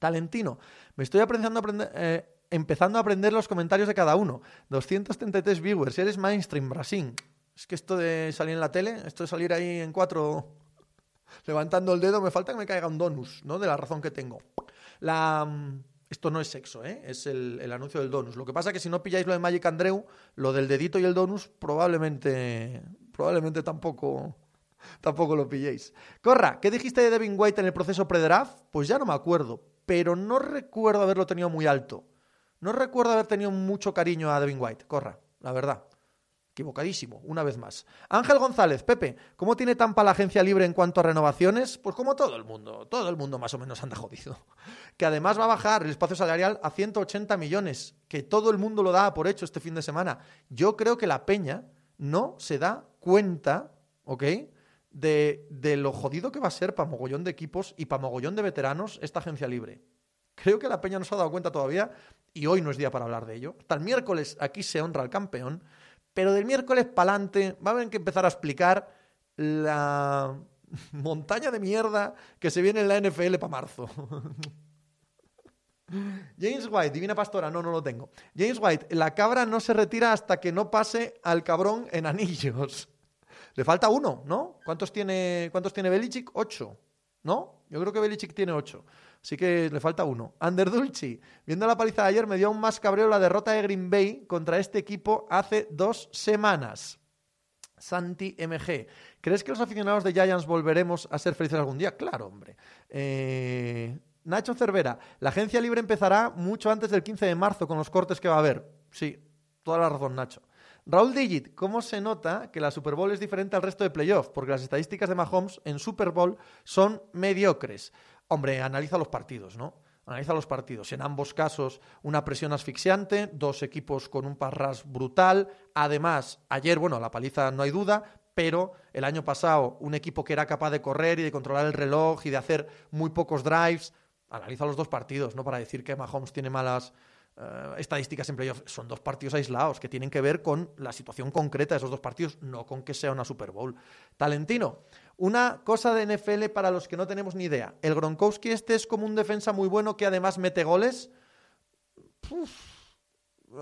Talentino, me estoy aprendiendo eh, empezando a aprender los comentarios de cada uno. 233 viewers, eres mainstream, Brasil. Es que esto de salir en la tele, esto de salir ahí en cuatro levantando el dedo, me falta que me caiga un donus, ¿no? De la razón que tengo. La mm, esto no es sexo, ¿eh? es el, anuncio del donus. Lo que pasa es que si no pilláis lo de Magic Andreu, lo del dedito y el donus probablemente, probablemente tampoco, tampoco lo pilléis. Corra, ¿qué dijiste de Devin White en el proceso pre-draft? Pues ya no me acuerdo, pero no recuerdo haberlo tenido muy alto. No recuerdo haber tenido mucho cariño a Devin White, Corra, la verdad. Equivocadísimo, una vez más. Ángel González, Pepe, ¿cómo tiene Tampa la agencia libre en cuanto a renovaciones? Pues como todo el mundo, todo el mundo más o menos anda jodido. Que además va a bajar el espacio salarial a 180 millones, que todo el mundo lo da por hecho este fin de semana. Yo creo que la Peña no se da cuenta, ¿ok? De, de lo jodido que va a ser para mogollón de equipos y para mogollón de veteranos esta agencia libre. Creo que la Peña no se ha dado cuenta todavía y hoy no es día para hablar de ello. Hasta el miércoles aquí se honra al campeón pero del miércoles para adelante va a haber que empezar a explicar la montaña de mierda que se viene en la NFL para marzo. James White, Divina Pastora, no, no lo tengo. James White, la cabra no se retira hasta que no pase al cabrón en anillos. Le falta uno, ¿no? ¿Cuántos tiene, cuántos tiene Belichick? Ocho, ¿no? Yo creo que Belichick tiene ocho. Así que le falta uno. Ander Dulci, viendo la paliza de ayer, me dio aún más cabreo la derrota de Green Bay contra este equipo hace dos semanas. Santi MG. ¿Crees que los aficionados de Giants volveremos a ser felices algún día? Claro, hombre. Eh, Nacho Cervera, la agencia libre empezará mucho antes del 15 de marzo con los cortes que va a haber. Sí, toda la razón, Nacho. Raúl Digit, ¿cómo se nota que la Super Bowl es diferente al resto de playoffs? Porque las estadísticas de Mahomes en Super Bowl son mediocres. Hombre, analiza los partidos, ¿no? Analiza los partidos. En ambos casos, una presión asfixiante, dos equipos con un parras brutal. Además, ayer, bueno, la paliza no hay duda, pero el año pasado, un equipo que era capaz de correr y de controlar el reloj y de hacer muy pocos drives. Analiza los dos partidos, no para decir que Mahomes tiene malas eh, estadísticas en playoff. Son dos partidos aislados que tienen que ver con la situación concreta de esos dos partidos, no con que sea una Super Bowl. Talentino, una cosa de NFL para los que no tenemos ni idea. El Gronkowski este es como un defensa muy bueno que además mete goles.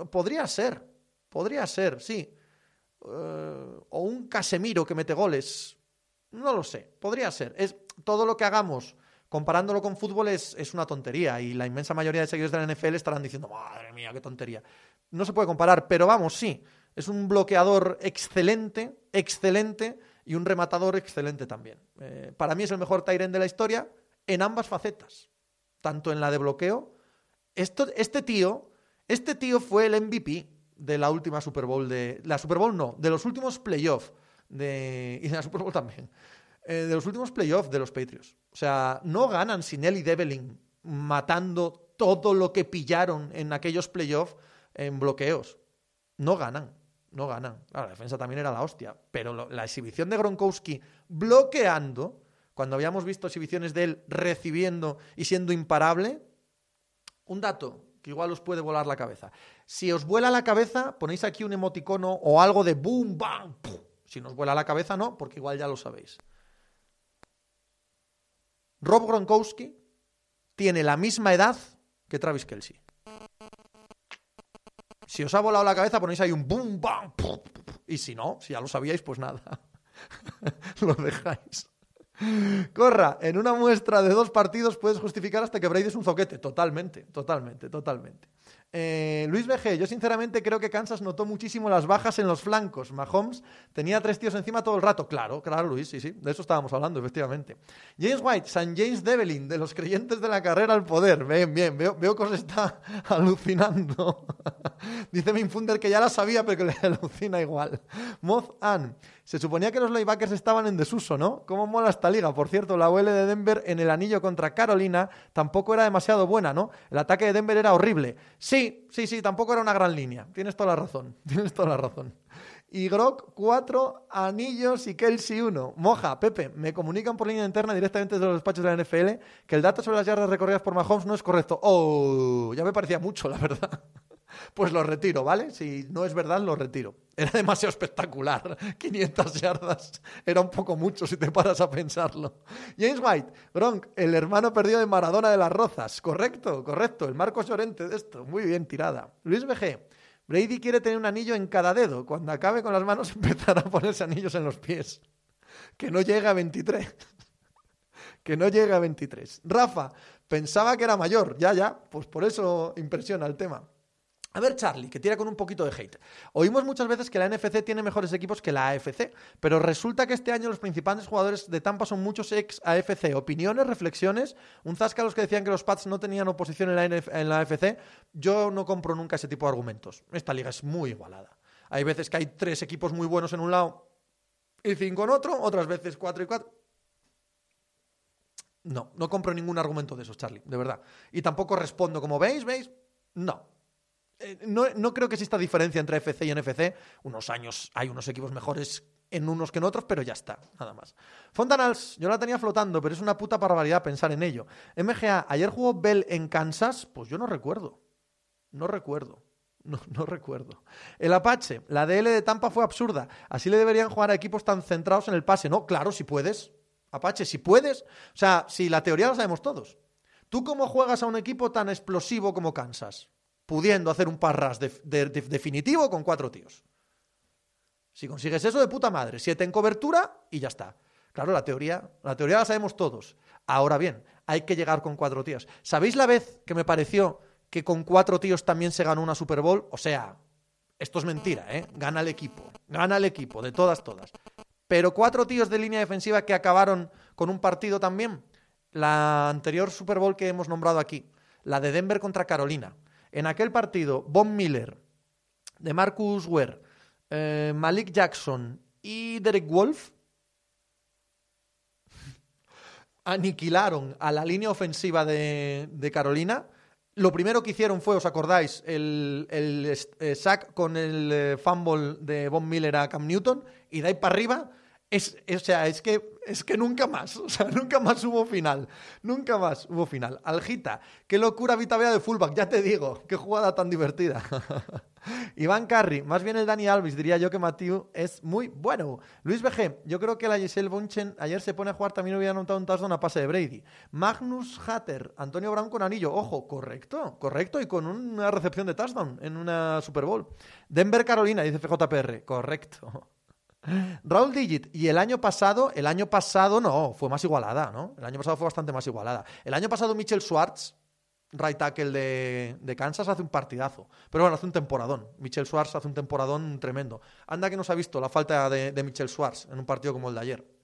podría ser, podría ser, sí. Eh, o un Casemiro que mete goles. No lo sé, podría ser. Es todo lo que hagamos comparándolo con fútbol es, es, una tontería y la inmensa mayoría de seguidores de la NFL estarán diciendo, madre mía, qué tontería. No se puede comparar, pero vamos, sí, es un bloqueador excelente, excelente y un rematador excelente también. Eh, para mí es el mejor Tyren de la historia en ambas facetas, tanto en la de bloqueo. Esto, este tío, este tío fue el MVP de la última Super Bowl de la Super Bowl no, de los últimos playoffs de y de la Super Bowl también. Eh, de los últimos playoffs de los Patriots. O sea, no ganan sin él y Devlin matando todo lo que pillaron en aquellos playoffs en bloqueos. No ganan no ganan. la defensa también era la hostia, pero la exhibición de Gronkowski bloqueando, cuando habíamos visto exhibiciones de él recibiendo y siendo imparable, un dato que igual os puede volar la cabeza. Si os vuela la cabeza, ponéis aquí un emoticono o algo de boom, bam, Si nos vuela la cabeza, no, porque igual ya lo sabéis. Rob Gronkowski tiene la misma edad que Travis Kelsey. Si os ha volado la cabeza, ponéis ahí un boom, bam, y si no, si ya lo sabíais, pues nada, lo dejáis. Corra, en una muestra de dos partidos puedes justificar hasta que Brady es un zoquete. Totalmente, totalmente, totalmente. Eh, Luis BG, yo sinceramente creo que Kansas notó muchísimo las bajas en los flancos. Mahomes tenía tres tíos encima todo el rato. Claro, claro, Luis, sí, sí, de eso estábamos hablando, efectivamente. James White, San James Devlin, de los creyentes de la carrera al poder. Bien, bien, veo, veo que os está alucinando. Dice Minfunder que ya la sabía, pero que le alucina igual. Moth Ann, se suponía que los linebackers estaban en desuso, ¿no? ¿Cómo mola esta liga? Por cierto, la OL de Denver en el anillo contra Carolina tampoco era demasiado buena, ¿no? El ataque de Denver era horrible. Sí, sí, sí, tampoco era una gran línea. Tienes toda la razón, tienes toda la razón. Y Grok, cuatro anillos y Kelsey uno. Moja, Pepe, me comunican por línea interna directamente desde los despachos de la NFL que el dato sobre las yardas recorridas por Mahomes no es correcto. Oh, ya me parecía mucho, la verdad. Pues lo retiro, ¿vale? Si no es verdad, lo retiro. Era demasiado espectacular. 500 yardas era un poco mucho si te paras a pensarlo. James White, Gronk, el hermano perdido de Maradona de las Rozas. Correcto, correcto. El Marcos Llorente de esto. Muy bien tirada. Luis BG, Brady quiere tener un anillo en cada dedo. Cuando acabe con las manos empezará a ponerse anillos en los pies. Que no llega a 23. que no llega a 23. Rafa, pensaba que era mayor. Ya, ya. Pues por eso impresiona el tema. A ver, Charlie, que tira con un poquito de hate. Oímos muchas veces que la NFC tiene mejores equipos que la AFC, pero resulta que este año los principales jugadores de Tampa son muchos ex AFC. Opiniones, reflexiones. Un zasca a los que decían que los Pats no tenían oposición en la, en la AFC. Yo no compro nunca ese tipo de argumentos. Esta liga es muy igualada. Hay veces que hay tres equipos muy bueos en un lado y cinco en otro, otras veces cuatro y cuatro. No, no compro ningún argumento de esos, Charlie, de verdad. Y tampoco respondo como veis, veis. No, eh, no, creo que exista diferencia entre FC y NFC. Unos años hay unos equipos mejores en unos que en otros, pero ya está, nada más. Fontanals, yo la tenía flotando, pero es una puta barbaridad pensar en ello. MGA, ayer jugó Bell en Kansas, pues yo no recuerdo. No recuerdo. No, no, recuerdo. El Apache, la DL de Tampa fue absurda. Así le deberían jugar a equipos tan centrados en el pase. No, claro, si puedes. Apache, si puedes. O sea, si la teoría la sabemos todos. ¿Tú cómo juegas a un equipo tan explosivo como Kansas? Pudiendo hacer un parras definitivo con cuatro tíos. Si consigues eso, de puta madre. Siete en cobertura y ya está. Claro, la teoría, la teoría la sabemos todos. Ahora bien, hay que llegar con cuatro tíos. ¿Sabéis la vez que me pareció que con cuatro tíos también se ganó una Super Bowl? O sea, esto es mentira, ¿eh? Gana el equipo. Gana el equipo, de todas, todas. Pero cuatro tíos de línea defensiva que acabaron con un partido también. La anterior Super Bowl que hemos nombrado aquí, la de Denver contra Carolina. En aquel partido, Von Miller, de Marcus Ware, eh, Malik Jackson y Derek Wolf aniquilaron a la línea ofensiva de, Carolina. Lo primero que hicieron fue, ¿os acordáis? El, el eh, sack con el eh, fumble de Von Miller a Cam Newton y de ahí para arriba Es, o sea, es que, es que nunca más, o sea, nunca más hubo final, nunca más hubo final. Aljita, qué locura Vitavea de fullback, ya te digo, qué jugada tan divertida. Iván Carri, más bien el Dani Alves, diría yo que Matiu es muy bueno. Luis BG, yo creo que la Giselle Bunchen ayer se pone a jugar, también hubiera anotado un touchdown a pase de Brady. Magnus Hatter, Antonio Brown con anillo, ojo, correcto, correcto, y con una recepción de touchdown en una Super Bowl. Denver Carolina, dice FJPR, correcto. Raúl Digit, y el año pasado, el año pasado no, fue más igualada, ¿no? El año pasado fue bastante más igualada. El año pasado Mitchell Schwartz, right tackle de, Kansas, hace un partidazo. Pero bueno, hace un temporadón. Mitchell Schwartz hace un temporadón tremendo. Anda que nos ha visto la falta de, de Mitchell Schwartz en un partido como el de ayer.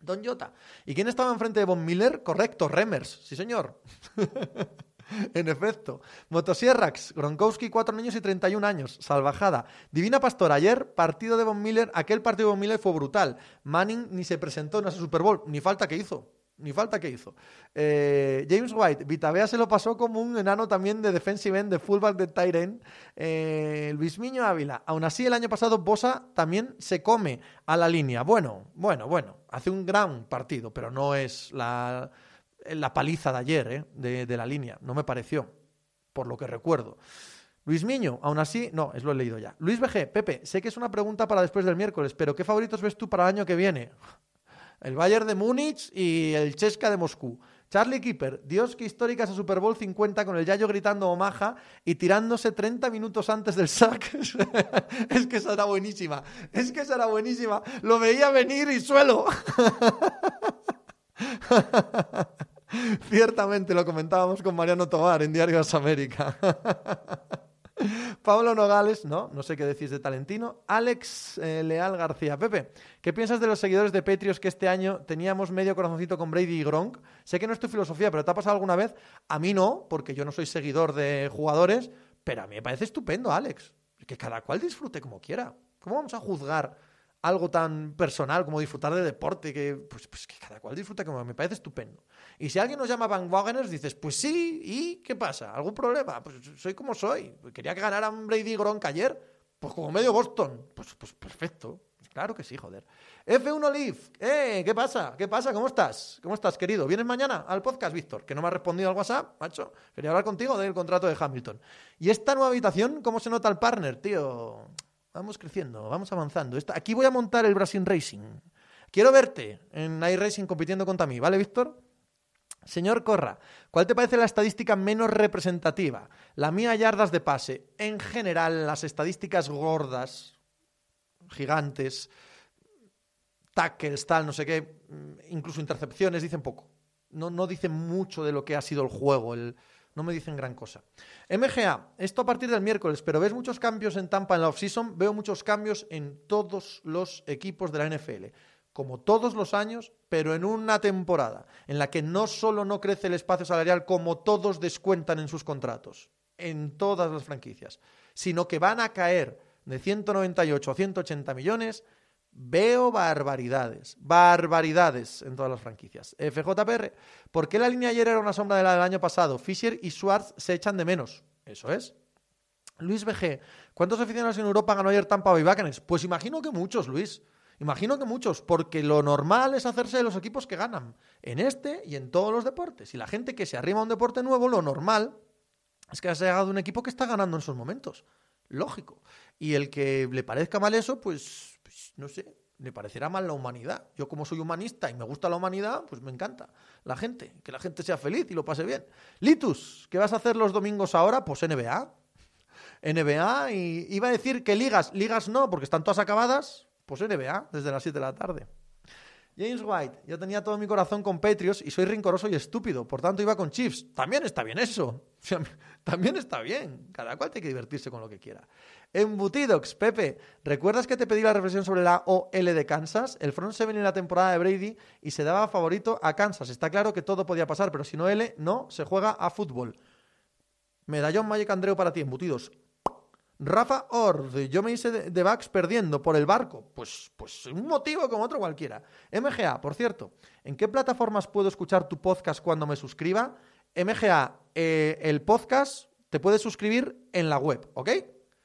Don Jota. ¿Y quién estaba enfrente de Von Miller? Correcto, Remers. Sí, señor. en efecto. Motosierrax, Gronkowski, 4 niños y 31 años. Salvajada. Divina Pastor, ayer partido de Von Miller. Aquel partido de Von Miller fue brutal. Manning ni se presentó en ese Super Bowl, ni falta que hizo. Ni falta que hizo. Eh, James White, Vitavea se lo pasó como un enano también de defensive end, de fullback de Tyren. Eh, Luis Miño Ávila. Aún así, el año pasado Bosa también se come a la línea. Bueno, bueno, bueno. Hace un gran partido, pero no es la, la paliza de ayer, ¿eh? de, la línea. No me pareció, por lo que recuerdo. Luis Miño, aún así, no, es lo he leído ya. Luis BG, Pepe, sé que es una pregunta para después del miércoles, pero ¿qué favoritos ves tú para el año que viene? El Bayern de Múnich y el Chesca de Moscú. Charlie Keeper, Dios que históricas a Super Bowl 50 con el Yayo gritando Omaha y tirándose 30 minutos antes del sack. es que esa era buenísima. Es que esa era buenísima. Lo veía venir y suelo. Ciertamente lo comentábamos con Mariano Tovar en Diarios América. Pablo Nogales, no, no sé qué decís de Talentino. Alex eh, Leal García. Pepe, ¿qué piensas de los seguidores de Patriots que este año teníamos medio corazoncito con Brady y Gronk? Sé que no es tu filosofía, pero ¿te ha pasado alguna vez? A mí no, porque yo no soy seguidor de jugadores, pero a mí me parece estupendo, Alex. Que cada cual disfrute como quiera. ¿Cómo vamos a juzgar algo tan personal como disfrutar de deporte, que, pues, pues que cada cual disfruta como me parece estupendo. Y si alguien nos llama bandwagoners, dices, pues sí, ¿y qué pasa? ¿Algún problema? Pues soy como soy. Quería que ganaran Brady Gronk ayer, pues como medio Boston. Pues, pues perfecto. Claro que sí, joder. F1 Leaf, eh, ¿qué pasa? ¿Qué pasa? ¿Cómo estás? ¿Cómo estás, querido? ¿Vienes mañana al podcast, Víctor? Que no me ha respondido al WhatsApp, macho. Quería hablar contigo del contrato de Hamilton. ¿Y esta nueva habitación, cómo se nota el partner, tío? Vamos creciendo, vamos avanzando. Aquí voy a montar el Brasil Racing. Quiero verte en iRacing compitiendo contra mí, ¿vale, Víctor? Señor Corra, ¿cuál te parece la estadística menos representativa? La mía, yardas de pase. En general, las estadísticas gordas, gigantes, tackles, tal, no sé qué, incluso intercepciones, dicen poco. No, no dicen mucho de lo que ha sido el juego, el, no me dicen gran cosa. MGA, esto a partir del miércoles, pero ¿ves muchos cambios en Tampa en la offseason? Veo muchos cambios en todos los equipos de la NFL. Como todos los años, pero en una temporada en la que no solo no crece el espacio salarial como todos descuentan en sus contratos, en todas las franquicias, sino que van a caer de 198 a 180 millones Veo barbaridades, barbaridades en todas las franquicias. FJPR, ¿por qué la línea ayer era una sombra de la del año pasado? Fisher y Schwartz se echan de menos. Eso es. Luis BG, ¿cuántos aficionados en Europa ganó ayer Tampa Bay Buccaneers? Pues imagino que muchos, Luis. Imagino que muchos, porque lo normal es hacerse de los equipos que ganan, en este y en todos los deportes. Y la gente que se arrima a un deporte nuevo, lo normal es que se haga de un equipo que está ganando en esos momentos. Lógico. Y el que le parezca mal eso, pues no sé, le parecerá mal la humanidad. Yo como soy humanista y me gusta la humanidad, pues me encanta la gente, que la gente sea feliz y lo pase bien. Litus, ¿qué vas a hacer los domingos ahora? Pues NBA. NBA y iba a decir que ligas, ligas no, porque están todas acabadas, pues NBA, desde las 7 de la tarde. James White, yo tenía todo mi corazón con Patriots y soy rincoroso y estúpido, por tanto iba con Chiefs. También está bien eso. También está bien. Cada cual tiene que divertirse con lo que quiera. Embutidox, Pepe, ¿recuerdas que te pedí la reflexión sobre la OL de Kansas? El front seven en la temporada de Brady y se daba favorito a Kansas. Está claro que todo podía pasar, pero si no L, no, se juega a fútbol. Medallón Magic Andreu para ti, embutidos. Rafa Ord, yo me hice de, de perdiendo por el barco. Pues, pues un motivo como otro cualquiera. MGA, por cierto, ¿en qué plataformas puedo escuchar tu podcast cuando me suscriba? MGA, eh, el podcast te puedes suscribir en la web, ¿ok?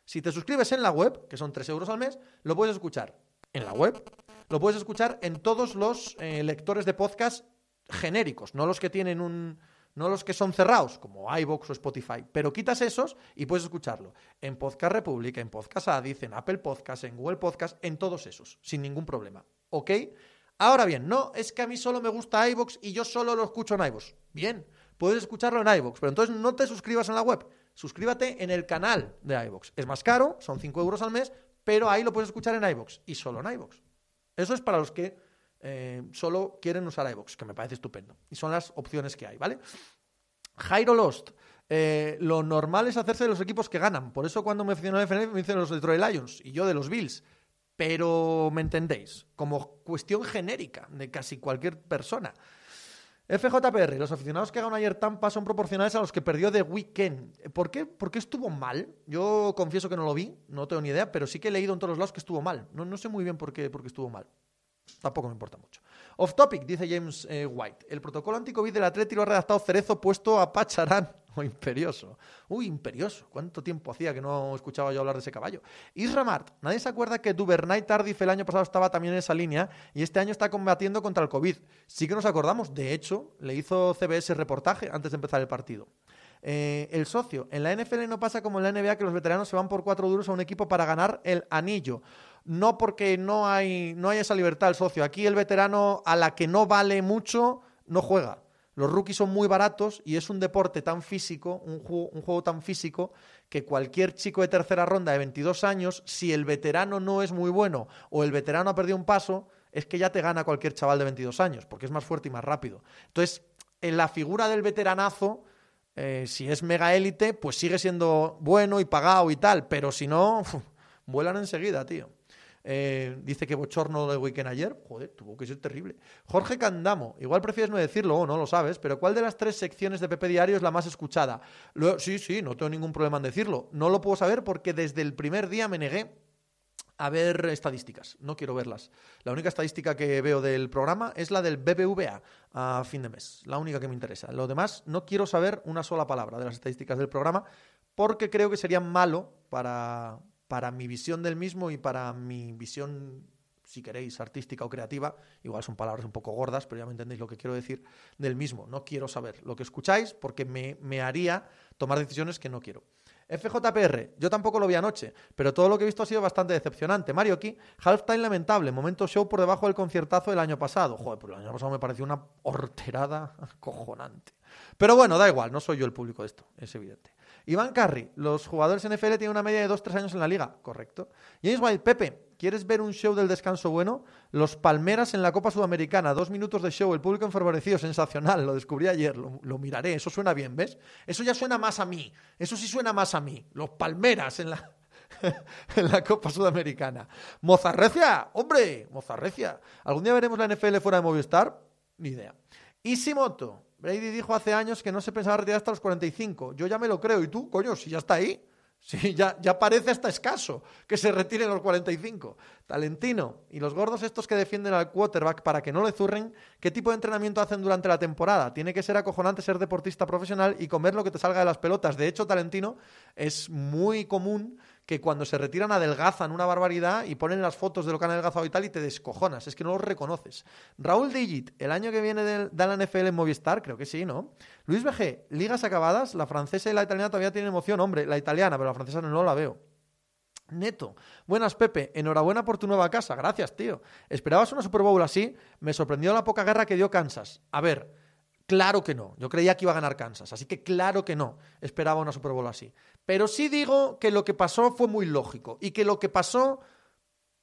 Si te suscribes en la web, que son 3 euros al mes, lo puedes escuchar en la web, lo puedes escuchar en todos los eh, lectores de podcast genéricos, no los que tienen un, no los que son cerrados, como iVoox o Spotify, pero quitas esos y puedes escucharlo en Podcast República, en Podcast Addis, en Apple Podcast, en Google Podcast, en todos esos, sin ningún problema. ¿Ok? Ahora bien, no, es que a mí solo me gusta iVoox y yo solo lo escucho en iVoox. Bien, puedes escucharlo en iVoox, pero entonces no te suscribas en la web, suscríbate en el canal de iVoox. Es más caro, son 5 euros al mes, pero ahí lo puedes escuchar en iVoox y solo en iVoox. Eso es para los que eh, solo quieren usar iVoox, que me parece estupendo. Y son las opciones que hay, ¿vale? Jairo Lost. Eh, lo normal es hacerse de los equipos que ganan. Por eso cuando me mencionó el FNF me dicen los Detroit Lions y yo de los Bills. Pero me entendéis, como cuestión genérica de casi cualquier persona. FJPR, los aficionados que ganan ayer Tampa son proporcionales a los que perdió de Weekend. ¿Por qué? ¿Por qué estuvo mal? Yo confieso que no lo vi, no tengo ni idea, pero sí que he leído en todos los lados que estuvo mal. No, sé muy bien por qué estuvo mal. Tampoco me importa mucho. Off topic, dice James eh, White. El protocolo anticovid del Atleti lo ha redactado Cerezo puesto a Pacharán. O oh, imperioso. Uy, imperioso. ¿Cuánto tiempo hacía que no escuchaba yo hablar de ese caballo? Isra Mart. Nadie se acuerda que Duvernay Tardif el año pasado estaba también en esa línea y este año está combatiendo contra el COVID. Sí que nos acordamos. De hecho, le hizo CBS reportaje antes de empezar el partido. Eh, el socio. En la NFL no pasa como en la NBA que los veteranos se van por cuatro duros a un equipo para ganar el anillo no porque no hay, no hay esa libertad el socio. Aquí el veterano a la que no vale mucho no juega. Los rookies son muy baratos y es un deporte tan físico, un juego, un juego, tan físico, que cualquier chico de tercera ronda de 22 años, si el veterano no es muy bueno o el veterano ha perdido un paso, es que ya te gana cualquier chaval de 22 años, porque es más fuerte y más rápido. Entonces, en la figura del veteranazo, eh, si es mega élite, pues sigue siendo bueno y pagado y tal, pero si no, vuelan enseguida, tío. Eh, dice que bochorno de weekend ayer. Joder, tuvo que ser terrible. Jorge Candamo. Igual prefieres no decirlo o no lo sabes, pero ¿cuál de las tres secciones de Pepe Diario es la más escuchada? sí, sí, no tengo ningún problema en decirlo. No lo puedo saber porque desde el primer día me negué a ver estadísticas. No quiero verlas. La única estadística que veo del programa es la del BBVA a fin de mes. La única que me interesa. Lo demás, no quiero saber una sola palabra de las estadísticas del programa porque creo que sería malo para, para mi visión del mismo y para mi visión, si queréis, artística o creativa, igual son palabras un poco gordas, pero ya me entendéis lo que quiero decir, del mismo. No quiero saber lo que escucháis porque me, me haría tomar decisiones que no quiero. FJPR, yo tampoco lo vi anoche, pero todo lo que he visto ha sido bastante decepcionante. Mario aquí, halftime lamentable, momento show por debajo del conciertazo del año pasado. Joder, pero el año pasado me pareció una horterada acojonante. Pero bueno, da igual, no soy yo el público de esto, es evidente. Iván Carri, los jugadores NFL tienen una media de 2-3 años en la liga. Correcto. James White, Pepe, ¿quieres ver un show del descanso bueno? Los Palmeras en la Copa Sudamericana, dos minutos de show, el público enfervorecido, sensacional. Lo descubrí ayer, lo, miraré. Eso suena bien, ¿ves? Eso ya suena más a mí. Eso sí suena más a mí. Los Palmeras en la. en la Copa Sudamericana. Mozarrecia, hombre, Mozarrecia. ¿Algún día veremos la NFL fuera de Movistar? Ni idea. Isimoto, Brady dijo hace años que no se pensaba retirar hasta los 45. Yo ya me lo creo. ¿Y tú, coño, si ya está ahí? Sí, ya, ya parece hasta escaso que se retire a los 45. Talentino. Y los gordos estos que defienden al quarterback para que no le zurren, ¿qué tipo de entrenamiento hacen durante la temporada? Tiene que ser acojonante ser deportista profesional y comer lo que te salga de las pelotas. De hecho, Talentino es muy común que cuando se retiran adelgazan una barbaridad y ponen las fotos de lo que han adelgazado y tal y te descojonas, es que no los reconoces. Raúl Digit, el año que viene de, la NFL en Movistar, creo que sí, ¿no? Luis BG, ligas acabadas, la francesa y la italiana todavía tienen emoción, hombre, la italiana, pero la francesa no la veo. Neto. Buenas, Pepe. Enhorabuena por tu nueva casa. Gracias, tío. ¿Esperabas una Super Bowl así? Me sorprendió la poca guerra que dio Kansas. A ver, claro que no. Yo creía que iba a ganar Kansas, así que claro que no. Esperaba una Super Bowl así. Pero sí digo que lo que pasó fue muy lógico y que lo que pasó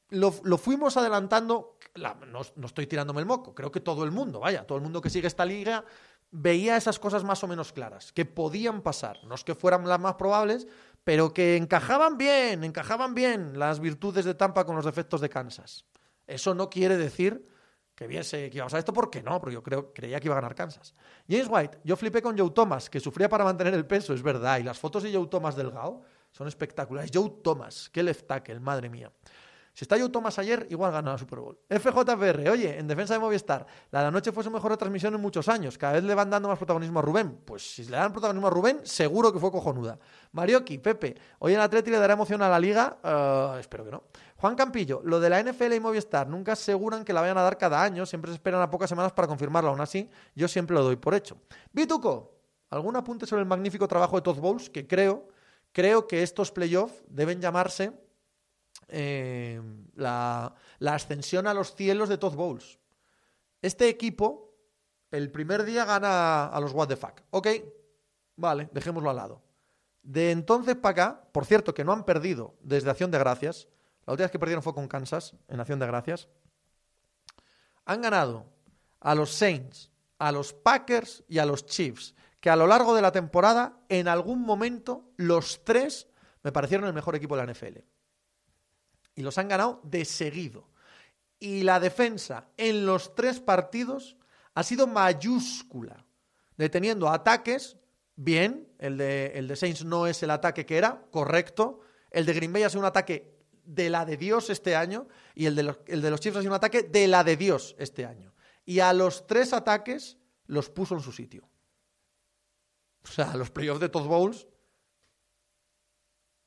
lo, fuimos adelantando. no, no, estoy tirándome el moco, creo que todo el mundo, vaya, todo el mundo que sigue esta liga veía esas cosas más o menos claras, que podían pasar. No es que fueran las más probables, pero que encajaban bien, encajaban bien las virtudes de Tampa con los defectos de Kansas. Eso no quiere decir que viese que iba a esto, porque no, pero yo creo, creía que iba a ganar Kansas. James White, yo flipé con Joe Thomas, que sufría para mantener el peso, es verdad, y las fotos de Joe Thomas delgado son espectaculares. Joe Thomas, qué left tackle, madre mía. Si está Joe Thomas ayer, igual gana la Super Bowl. FJFR, oye, en defensa de Movistar, la de anoche fue su mejor retransmisión en muchos años. Cada vez le van dando más protagonismo a Rubén. Pues si le dan protagonismo a Rubén, seguro que fue cojonuda. Marioki, Pepe, hoy en Atleti le dará emoción a la liga. Eh, espero que no. Juan Campillo, lo de la NFL y Movistar, nunca aseguran que la vayan a dar cada año, siempre se esperan a pocas semanas para confirmarlo. Aún así, yo siempre lo doy por hecho. Vituco, ¿algún apunte sobre el magnífico trabajo de Todd Bowles? Que creo, creo que estos playoffs deben llamarse eh, la, ascensión a los cielos de Todd Bowles. Este equipo, el primer día gana a los What the Fuck. Ok, vale, dejémoslo al lado. De entonces para acá, por cierto, que no han perdido desde Acción de Gracias. La última vez que perdieron fue con Kansas, en Acción de Gracias. Han ganado a los Saints, a los Packers y a los Chiefs, que a lo largo de la temporada, en algún momento, los tres me parecieron el mejor equipo de la NFL y los han ganado de seguido. Y la defensa en los tres partidos ha sido mayúscula, deteniendo ataques, bien, el de, el de Saints no es el ataque que era, correcto, el de Green Bay ha sido un ataque de la de Dios este año y el de los, el de los Chiefs ha sido un ataque de la de Dios este año. Y a los tres ataques los puso en su sitio. O sea, los playoffs de Todd Bowles,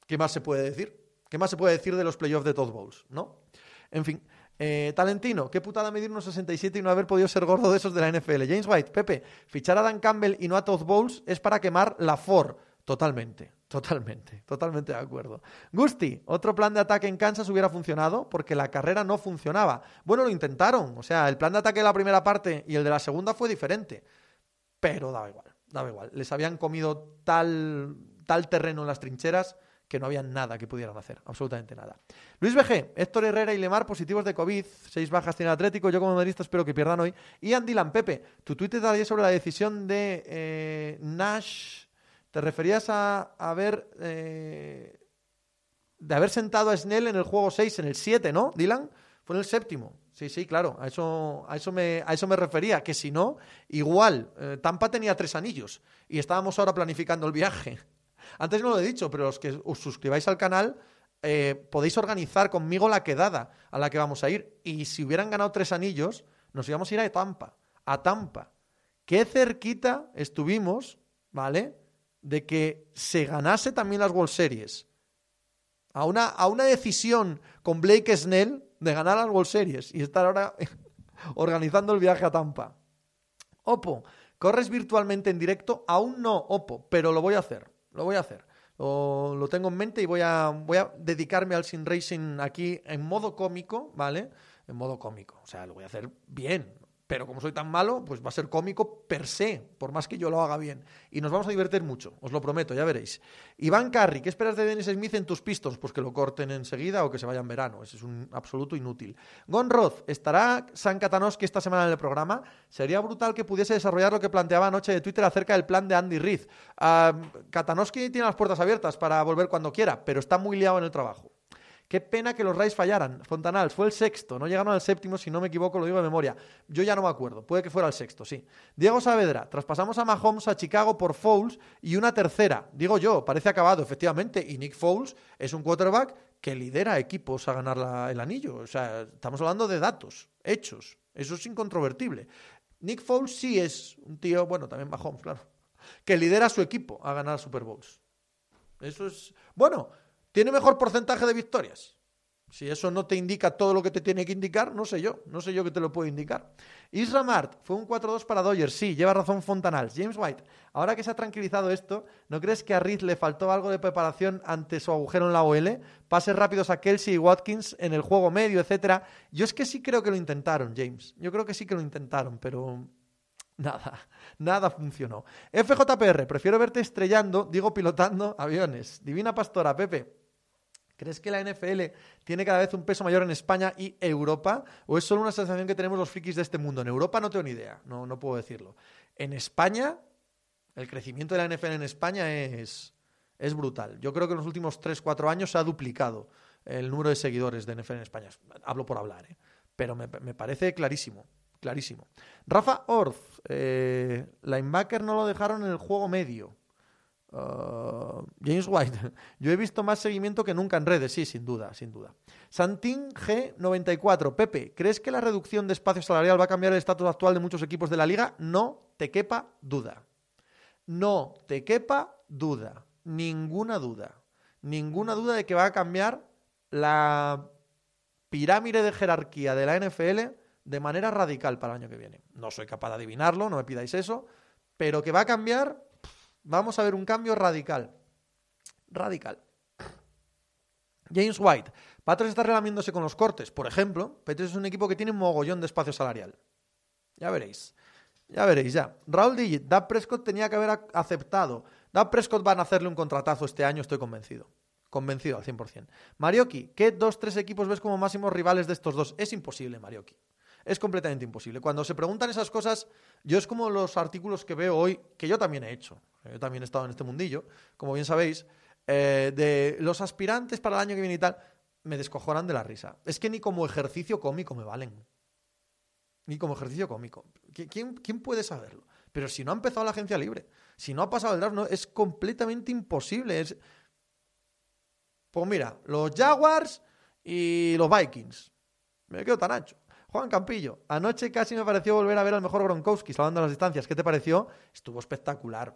¿qué más se puede decir? ¿Qué más se puede decir de los playoffs de Todd Bowles? ¿No? En fin. Eh, Talentino, qué putada medir unos 67 y no haber podido ser gordo de esos de la NFL. James White, Pepe, fichar a Dan Campbell y no a Todd Bowles es para quemar la Ford. Totalmente, totalmente, totalmente de acuerdo. Gusti, otro plan de ataque en Kansas hubiera funcionado porque la carrera no funcionaba. Bueno, lo intentaron, o sea, el plan de ataque de la primera parte y el de la segunda fue diferente, pero daba igual, daba igual. Les habían comido tal, tal terreno en las trincheras que no había nada que pudieran hacer, absolutamente nada. Luis BG, Héctor Herrera y Lemar positivos de COVID, seis bajas tiene Atlético, yo como madridista espero que pierdan hoy. Y Andy Pepe, tu de ayer sobre la decisión de eh, Nash, ¿te referías a, haber... Eh, de haber sentado a Snell en el juego 6, en el 7, ¿no, Dylan? Fue en el séptimo. Sí, sí, claro, a eso, a eso, me, a eso me refería, que si no, igual, eh, Tampa tenía tres anillos y estábamos ahora planificando el viaje. Antes no lo he dicho, pero los que os suscribáis al canal eh, podéis organizar conmigo la quedada a la que vamos a ir. Y si hubieran ganado tres anillos, nos íbamos a ir a Tampa. A Tampa. Qué cerquita estuvimos, ¿vale? De que se ganase también las World Series. A una, a una decisión con Blake Snell de ganar las World Series y estar ahora organizando el viaje a Tampa. Opo, ¿corres virtualmente en directo? Aún no, Opo, pero lo voy a hacer. Lo voy a hacer. Lo, tengo en mente y voy a, voy a dedicarme al sin racing aquí en modo cómico, ¿vale? En modo cómico. O sea, lo voy a hacer bien pero como soy tan malo, pues va a ser cómico per se, por más que yo lo haga bien. Y nos vamos a divertir mucho, os lo prometo, ya veréis. Iván Carri, ¿qué esperas de Dennis Smith en tus Pistons? Pues que lo corten enseguida o que se vaya en verano, ese es un absoluto inútil. Gon Roth, ¿estará San Katanoski esta semana en el programa? Sería brutal que pudiese desarrollar lo que planteaba anoche de Twitter acerca del plan de Andy Reid. Uh, Katanowski tiene las puertas abiertas para volver cuando quiera, pero está muy liado en el trabajo. Qué pena que los Rays fallaran. Fontanals fue el sexto, no llegaron al séptimo, si no me equivoco, lo digo de memoria. Yo ya no me acuerdo, puede que fuera el sexto, sí. Diego Saavedra, traspasamos a Mahomes a Chicago por Fouls y una tercera. Digo yo, parece acabado, efectivamente, y Nick Foles es un quarterback que lidera equipos a ganar el anillo. O sea, estamos hablando de datos, hechos. Eso es incontrovertible. Nick Foles sí es un tío, bueno, también Mahomes, claro, que lidera a su equipo a ganar Super Bowls. Eso es. Bueno, ¿Tiene mejor porcentaje de victorias? Si eso no te indica todo lo que te tiene que indicar, no sé yo, no sé yo que te lo puedo indicar. Isra Mart, fue un 4-2 para Dodgers, sí, lleva razón Fontanals. James White, ahora que se ha tranquilizado esto, ¿no crees que a Reed le faltó algo de preparación ante su agujero en la OL? Pases rápidos a Kelsey y Watkins en el juego medio, etcétera. Yo es que sí creo que lo intentaron, James. Yo creo que sí que lo intentaron, pero Nada, nada funcionó. FJPR, prefiero verte estrellando, digo pilotando aviones. Divina Pastora, Pepe. ¿Crees que la NFL tiene cada vez un peso mayor en España y Europa? ¿O es solo una sensación que tenemos los frikis de este mundo? En Europa no tengo ni idea, no, no puedo decirlo. En España, el crecimiento de la NFL en España es, es brutal. Yo creo que en los últimos 3-4 años se ha duplicado el número de seguidores de NFL en España. Hablo por hablar, ¿eh? pero me, parece clarísimo. Clarísimo. Rafa Orz, eh, linebacker no lo dejaron en el juego medio. Uh, James White, yo he visto más seguimiento que nunca en redes, sí, sin duda, sin duda. Santín G94, Pepe, ¿crees que la reducción de espacio salarial va a cambiar el estatus actual de muchos equipos de la liga? No te quepa duda. No te quepa duda, ninguna duda, ninguna duda de que va a cambiar la pirámide de jerarquía de la NFL de manera radical para el año que viene. No soy capaz de adivinarlo, no me pidáis eso, pero que va a cambiar, vamos a ver un cambio radical. Radical. James White. Patriots está relamiéndose con los cortes. Por ejemplo, Patriots es un equipo que tiene un mogollón de espacio salarial. Ya veréis. Ya veréis, ya. Raúl Digit, Dak Prescott tenía que haber aceptado. Dak Prescott van a hacerle un contratazo este año, estoy convencido. Convencido al 100%. Marioki, ¿qué dos, tres equipos ves como máximos rivales de estos dos? Es imposible, Marioki. Es completamente imposible. Cuando se preguntan esas cosas, yo es como los artículos que veo hoy, que yo también he hecho. Yo también he estado en este mundillo, como bien sabéis, eh, de los aspirantes para el año que viene y tal, me descojonan de la risa. Es que ni como ejercicio cómico me valen. Ni como ejercicio cómico. ¿Quién, quién puede saberlo? Pero si no ha empezado la agencia libre, si no ha pasado el draft, no, es completamente imposible. Es... Pues mira, los Jaguars y los Vikings. Me quedo tan ancho. Juan Campillo, anoche casi me pareció volver a ver al mejor Gronkowski, salvando las distancias. ¿Qué te pareció? Estuvo espectacular,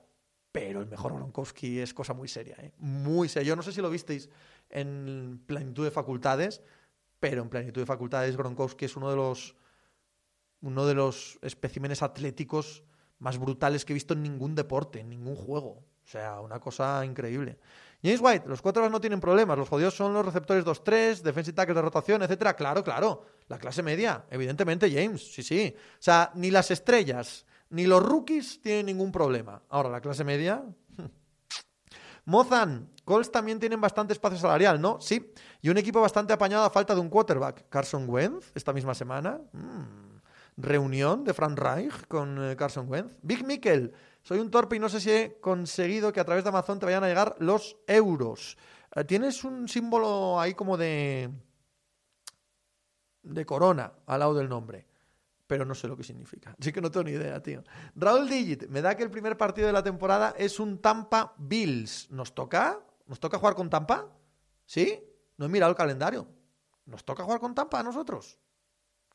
pero el mejor Gronkowski es cosa muy seria, ¿eh? muy seria. Yo no sé si lo visteis en plenitud de facultades, pero en plenitud de facultades Gronkowski es uno de los uno de los especímenes atléticos más brutales que he visto en ningún deporte, en ningún juego. O sea, una cosa increíble. James White, los cuatro no tienen problemas. Los jodidos son los receptores 2-3, defensa y tackle de rotación, etcétera. Claro, claro. La clase media, evidentemente, James. Sí, sí. O sea, ni las estrellas ni los rookies tienen ningún problema. Ahora, la clase media. Mozan, Colts también tienen bastante espacio salarial, ¿no? Sí. Y un equipo bastante apañado a falta de un quarterback. Carson Wentz, esta misma semana. Mm. Reunión de Frank Reich con eh, Carson Wentz. Big Mikkel, soy un torpe y no sé si he conseguido que a través de Amazon te vayan a llegar los euros. Eh, tienes un símbolo ahí como de. de corona al lado del nombre. Pero no sé lo que significa. Así que no tengo ni idea, tío. Raúl Digit, me da que el primer partido de la temporada es un Tampa Bills. ¿Nos toca? ¿Nos toca jugar con Tampa? ¿Sí? No he mirado el calendario. ¿Nos toca jugar con Tampa a nosotros?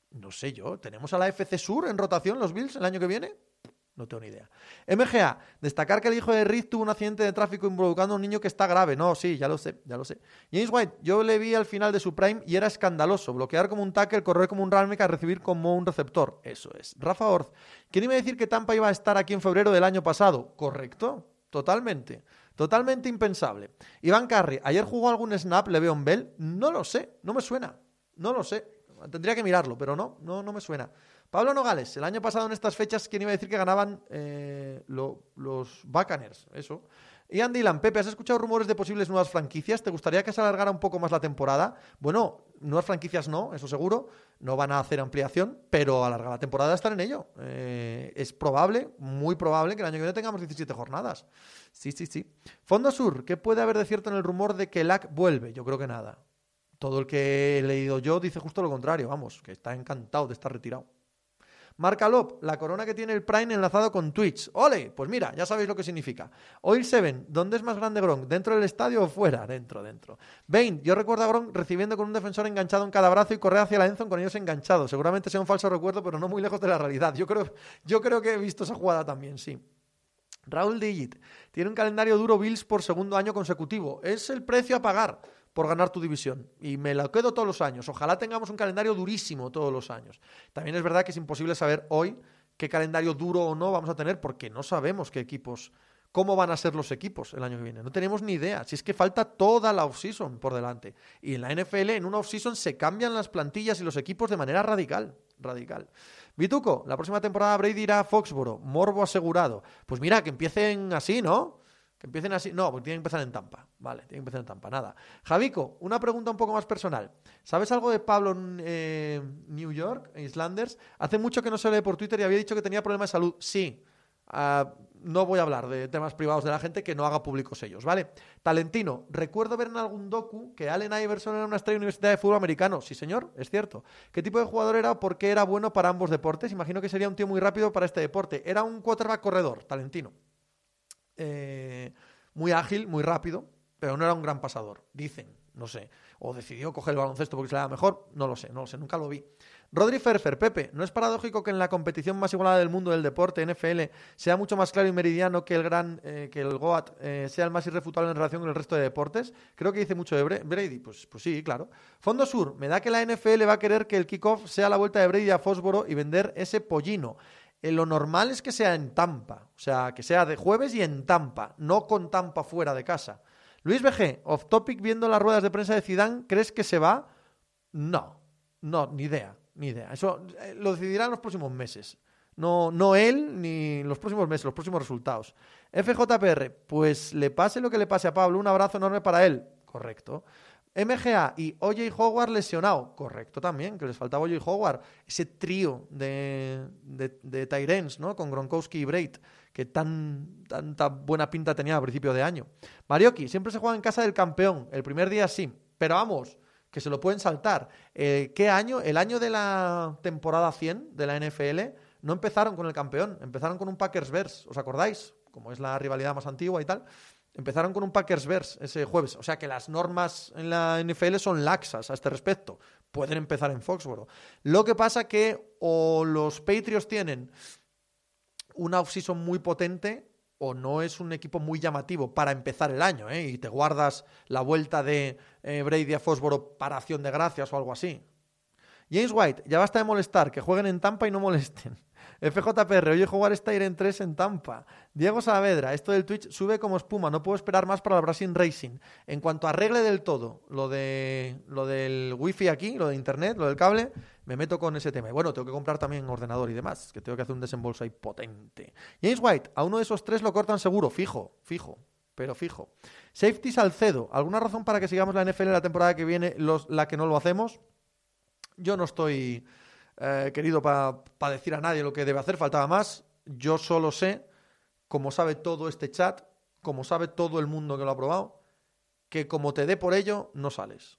No sé yo. ¿Tenemos a la FC Sur en rotación los Bills el año que viene? No tengo ni idea. MGA, destacar que el hijo de Riz tuvo un accidente de tráfico involucrando a un niño que está grave. No, sí, ya lo sé, ya lo sé. James White, yo le vi al final de su prime y era escandaloso. Bloquear como un tackle, correr como un runback, recibir como un receptor. Eso es. Rafa Orz, ¿quién decir que Tampa iba a estar aquí en febrero del año pasado? Correcto, totalmente. Totalmente impensable. Iván Carri, ¿ayer jugó algún snap Le'Veon Bell? No lo sé, no me suena. No lo sé. Tendría que mirarlo, pero no, no, no me suena. Pablo Nogales, el año pasado en estas fechas, ¿quién iba a decir que ganaban eh, los Buccaneers? Eso. Ian Dylan, Pepe, ¿has escuchado rumores de posibles nuevas franquicias? ¿Te gustaría que se alargara un poco más la temporada? Bueno, nuevas franquicias no, eso seguro. No van a hacer ampliación, pero alargar la temporada están en ello. Eh, es probable, muy probable, que el año que viene tengamos 17 jornadas. Sí, sí, sí. Fondo Sur, ¿qué puede haber de cierto en el rumor de que LAC vuelve? Yo creo que nada. Todo el que he leído yo dice justo lo contrario, vamos, que está encantado de estar retirado. Marca Lop, la corona que tiene el Prime enlazado con Twitch. ¡Ole! Pues mira, ya sabéis lo que significa. Oil 7, ¿dónde es más grande Gronk? ¿Dentro del estadio o fuera? Dentro, dentro. Bane, yo recuerdo a Gronk recibiendo con un defensor enganchado en cada brazo y correr hacia la Enzon con ellos enganchados. Seguramente sea un falso recuerdo, pero no muy lejos de la realidad. Yo creo, yo creo que he visto esa jugada también, sí. Raúl Digit, tiene un calendario duro Bills por segundo año consecutivo. Es el precio a pagar por ganar tu división. Y me la quedo todos los años. Ojalá tengamos un calendario durísimo todos los años. También es verdad que es imposible saber hoy qué calendario duro o no vamos a tener porque no sabemos qué equipos, cómo van a ser los equipos el año que viene. No tenemos ni idea. Si es que falta toda la offseason por delante. Y en la NFL, en una offseason, se cambian las plantillas y los equipos de manera radical. Radical. Vituco, la próxima temporada Brady irá a Foxboro. Morbo asegurado. Pues mira, que empiecen así, ¿no? Empiecen así. No, porque tienen que empezar en Tampa. Vale, tienen que empezar en Tampa. Nada. Javico, una pregunta un poco más personal. ¿Sabes algo de Pablo eh, New York, Islanders? Hace mucho que no se lee por Twitter y había dicho que tenía problemas de salud. Sí. Ah, no voy a hablar de temas privados de la gente que no haga públicos ellos, ¿vale? Talentino, recuerdo ver en algún docu que Allen Iverson era una estrella universidad de fútbol americano. Sí, señor, es cierto. ¿Qué tipo de jugador era? ¿Por qué era bueno para ambos deportes? Imagino que sería un tío muy rápido para este deporte. Era un quarterback corredor, Talentino. Eh, muy ágil, muy rápido, pero no era un gran pasador, dicen, no sé. O decidió coger el baloncesto porque se le daba mejor, no lo sé, no lo sé, nunca lo vi. Rodri Ferfer, Pepe, ¿no es paradójico que en la competición más igualada del mundo del deporte, NFL, sea mucho más claro y meridiano que el gran, eh, que el GOAT eh, sea el más irrefutable en relación con el resto de deportes? Creo que dice mucho de Brady. Pues, pues sí, claro. Fondo Sur, me da que la NFL va a querer que el kickoff sea la vuelta de Brady a Fósforo y vender ese pollino. Eh, lo normal es que sea en Tampa, o sea, que sea de jueves y en Tampa, no con Tampa fuera de casa. Luis BG, off topic viendo las ruedas de prensa de Zidane, ¿crees que se va? No, no, ni idea. Ni idea. Eso eh, lo decidirán los próximos meses. No, no él ni los próximos meses, los próximos resultados. FJPR, pues le pase lo que le pase a Pablo, un abrazo enorme para él. Correcto. MGA y OJ Howard lesionado. Correcto también, que les faltaba OJ Howard. Ese trío de, de, de Tyrens, ¿no? Con Gronkowski y Braid, que tan, tanta buena pinta tenía a principio de año. Marioki, siempre se juega en casa del campeón. El primer día sí. Pero vamos, que se lo pueden saltar. Eh, ¿Qué año? El año de la temporada 100 de la NFL no empezaron con el campeón, empezaron con un Packers-Bears, ¿os acordáis? Como es la rivalidad más antigua y tal. Empezaron con un Packers-Bears ese jueves. O sea que las normas en la NFL son laxas a este respecto. Pueden empezar en Foxboro. Lo que pasa que o los Patriots tienen una offseason muy potente o no es un equipo muy llamativo para empezar el año, ¿eh? y te guardas la vuelta de eh, Brady a Fósforo para acción de gracias o algo así. James White, ya basta de molestar, que jueguen en Tampa y no molesten. FJPR, oye jugar en 3 en Tampa. Diego Saavedra, esto del Twitch sube como espuma, no puedo esperar más para el Brasil Racing. En cuanto arregle del todo lo, de, lo del wifi aquí, lo de internet, lo del cable, me meto con ese tema. Y bueno, tengo que comprar también ordenador y demás, que tengo que hacer un desembolso ahí potente. James White, a uno de esos tres lo cortan seguro, fijo, fijo, pero fijo. Safety Salcedo, ¿alguna razón para que sigamos la NFL la temporada que viene, los, la que no lo hacemos? Yo no estoy eh, querido para decir a nadie lo que debe hacer, faltaba más. Yo solo sé, como sabe todo este chat, como sabe todo el mundo que lo ha probado, que como te dé por ello, no sales.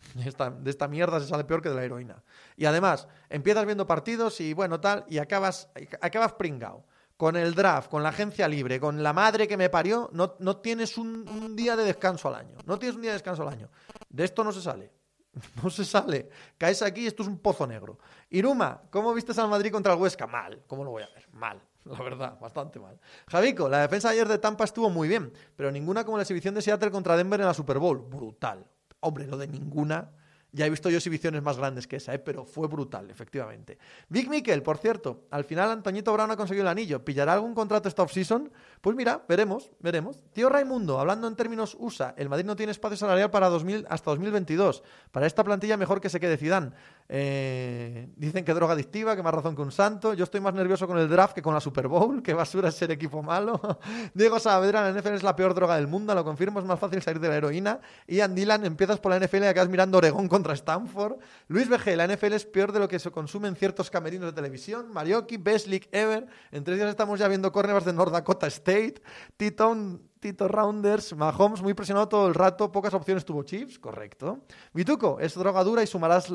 de esta mierda se sale peor que de la heroína. Y además, empiezas viendo partidos y bueno, tal, y acabas, acabas pringao. Con el draft, con la agencia libre, con la madre que me parió, no, no tienes un, un, día de descanso al año. No tienes un día de descanso al año. De esto no se sale. No se sale. Caes aquí, esto es un pozo negro. Iruma, ¿cómo viste al Madrid contra el Huesca? Mal. ¿Cómo lo voy a ver? Mal. La verdad, bastante mal. Javico, la defensa ayer de Tampa estuvo muy bien, pero ninguna como la exhibición de Seattle contra Denver en la Super Bowl. Brutal. Hombre, lo de ninguna. Ya he visto yo exhibiciones más grandes que esa, ¿eh? pero fue brutal, efectivamente. Vic Miquel, por cierto, al final Antoñito Brown ha conseguido el anillo. ¿Pillará algún contrato esta off-season? Pues mira, veremos, veremos. Tío Raimundo, hablando en términos USA, el Madrid no tiene espacio salarial para 2000, hasta 2022. Para esta plantilla mejor que se quede Zidane. Eh, dicen que droga adictiva, que más razón que un santo. Yo estoy más nervioso con el draft que con la Super Bowl. Que basura es ser equipo malo. Diego Saavedra, la NFL es la peor droga del mundo, lo confirmo, es más fácil salir de la heroína. Ian Dylan, empiezas por la NFL y acabas mirando Oregón contra Stanford. Luis BG, la NFL es peor de lo que se consume en ciertos camerinos de televisión. Marioki, Best League Ever. En tres días estamos ya viendo cornerbacks de North Dakota State. Tito Tito Rounders, Mahomes muy presionado todo el rato, pocas opciones tuvo Chiefs, correcto. Vituco, es droga dura y sumarás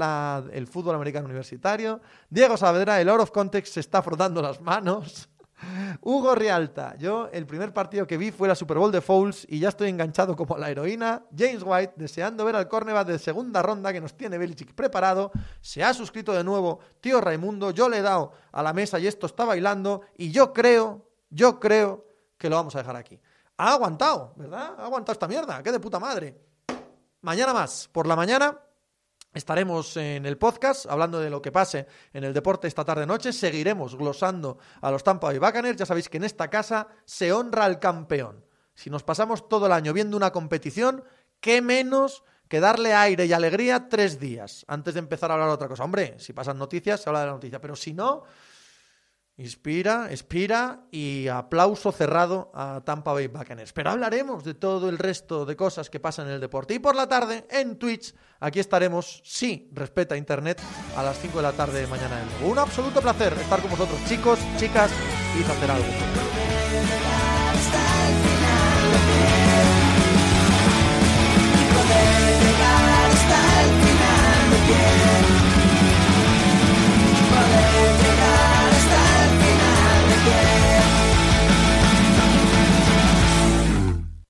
el fútbol americano universitario. Diego Saavedra, el out of context se está frotando las manos. Hugo Rialta, yo el primer partido que vi fue la Super Bowl de Fouls y ya estoy enganchado como la heroína. James White, deseando ver al cornerback de segunda ronda que nos tiene Belichick preparado, se ha suscrito de nuevo. Tío Raimundo, yo le he dado a la mesa y esto está bailando y yo creo, yo creo que lo vamos a dejar aquí ha aguantado, ¿verdad? Ha aguantado esta mierda, qué de puta madre. Mañana más, por la mañana estaremos en el podcast hablando de lo que pase en el deporte esta tarde-noche. Seguiremos glosando a los Tampa Bay Buccaneers. Ya sabéis que en esta casa se honra al campeón. Si nos pasamos todo el año viendo una competición, qué menos que darle aire y alegría tres días antes de empezar a hablar de otra cosa. Hombre, si pasan noticias, se habla de la noticia, pero si no, Inspira, expira y aplauso cerrado a Tampa Bay Buccaneers. Pero hablaremos de todo el resto de cosas que pasan en el deporte. Y por la tarde, en Twitch, aquí estaremos, sí, respeta Internet, a las 5 de la tarde de mañana. Un absoluto placer estar con vosotros, chicos, chicas, y hacer algo. Yeah.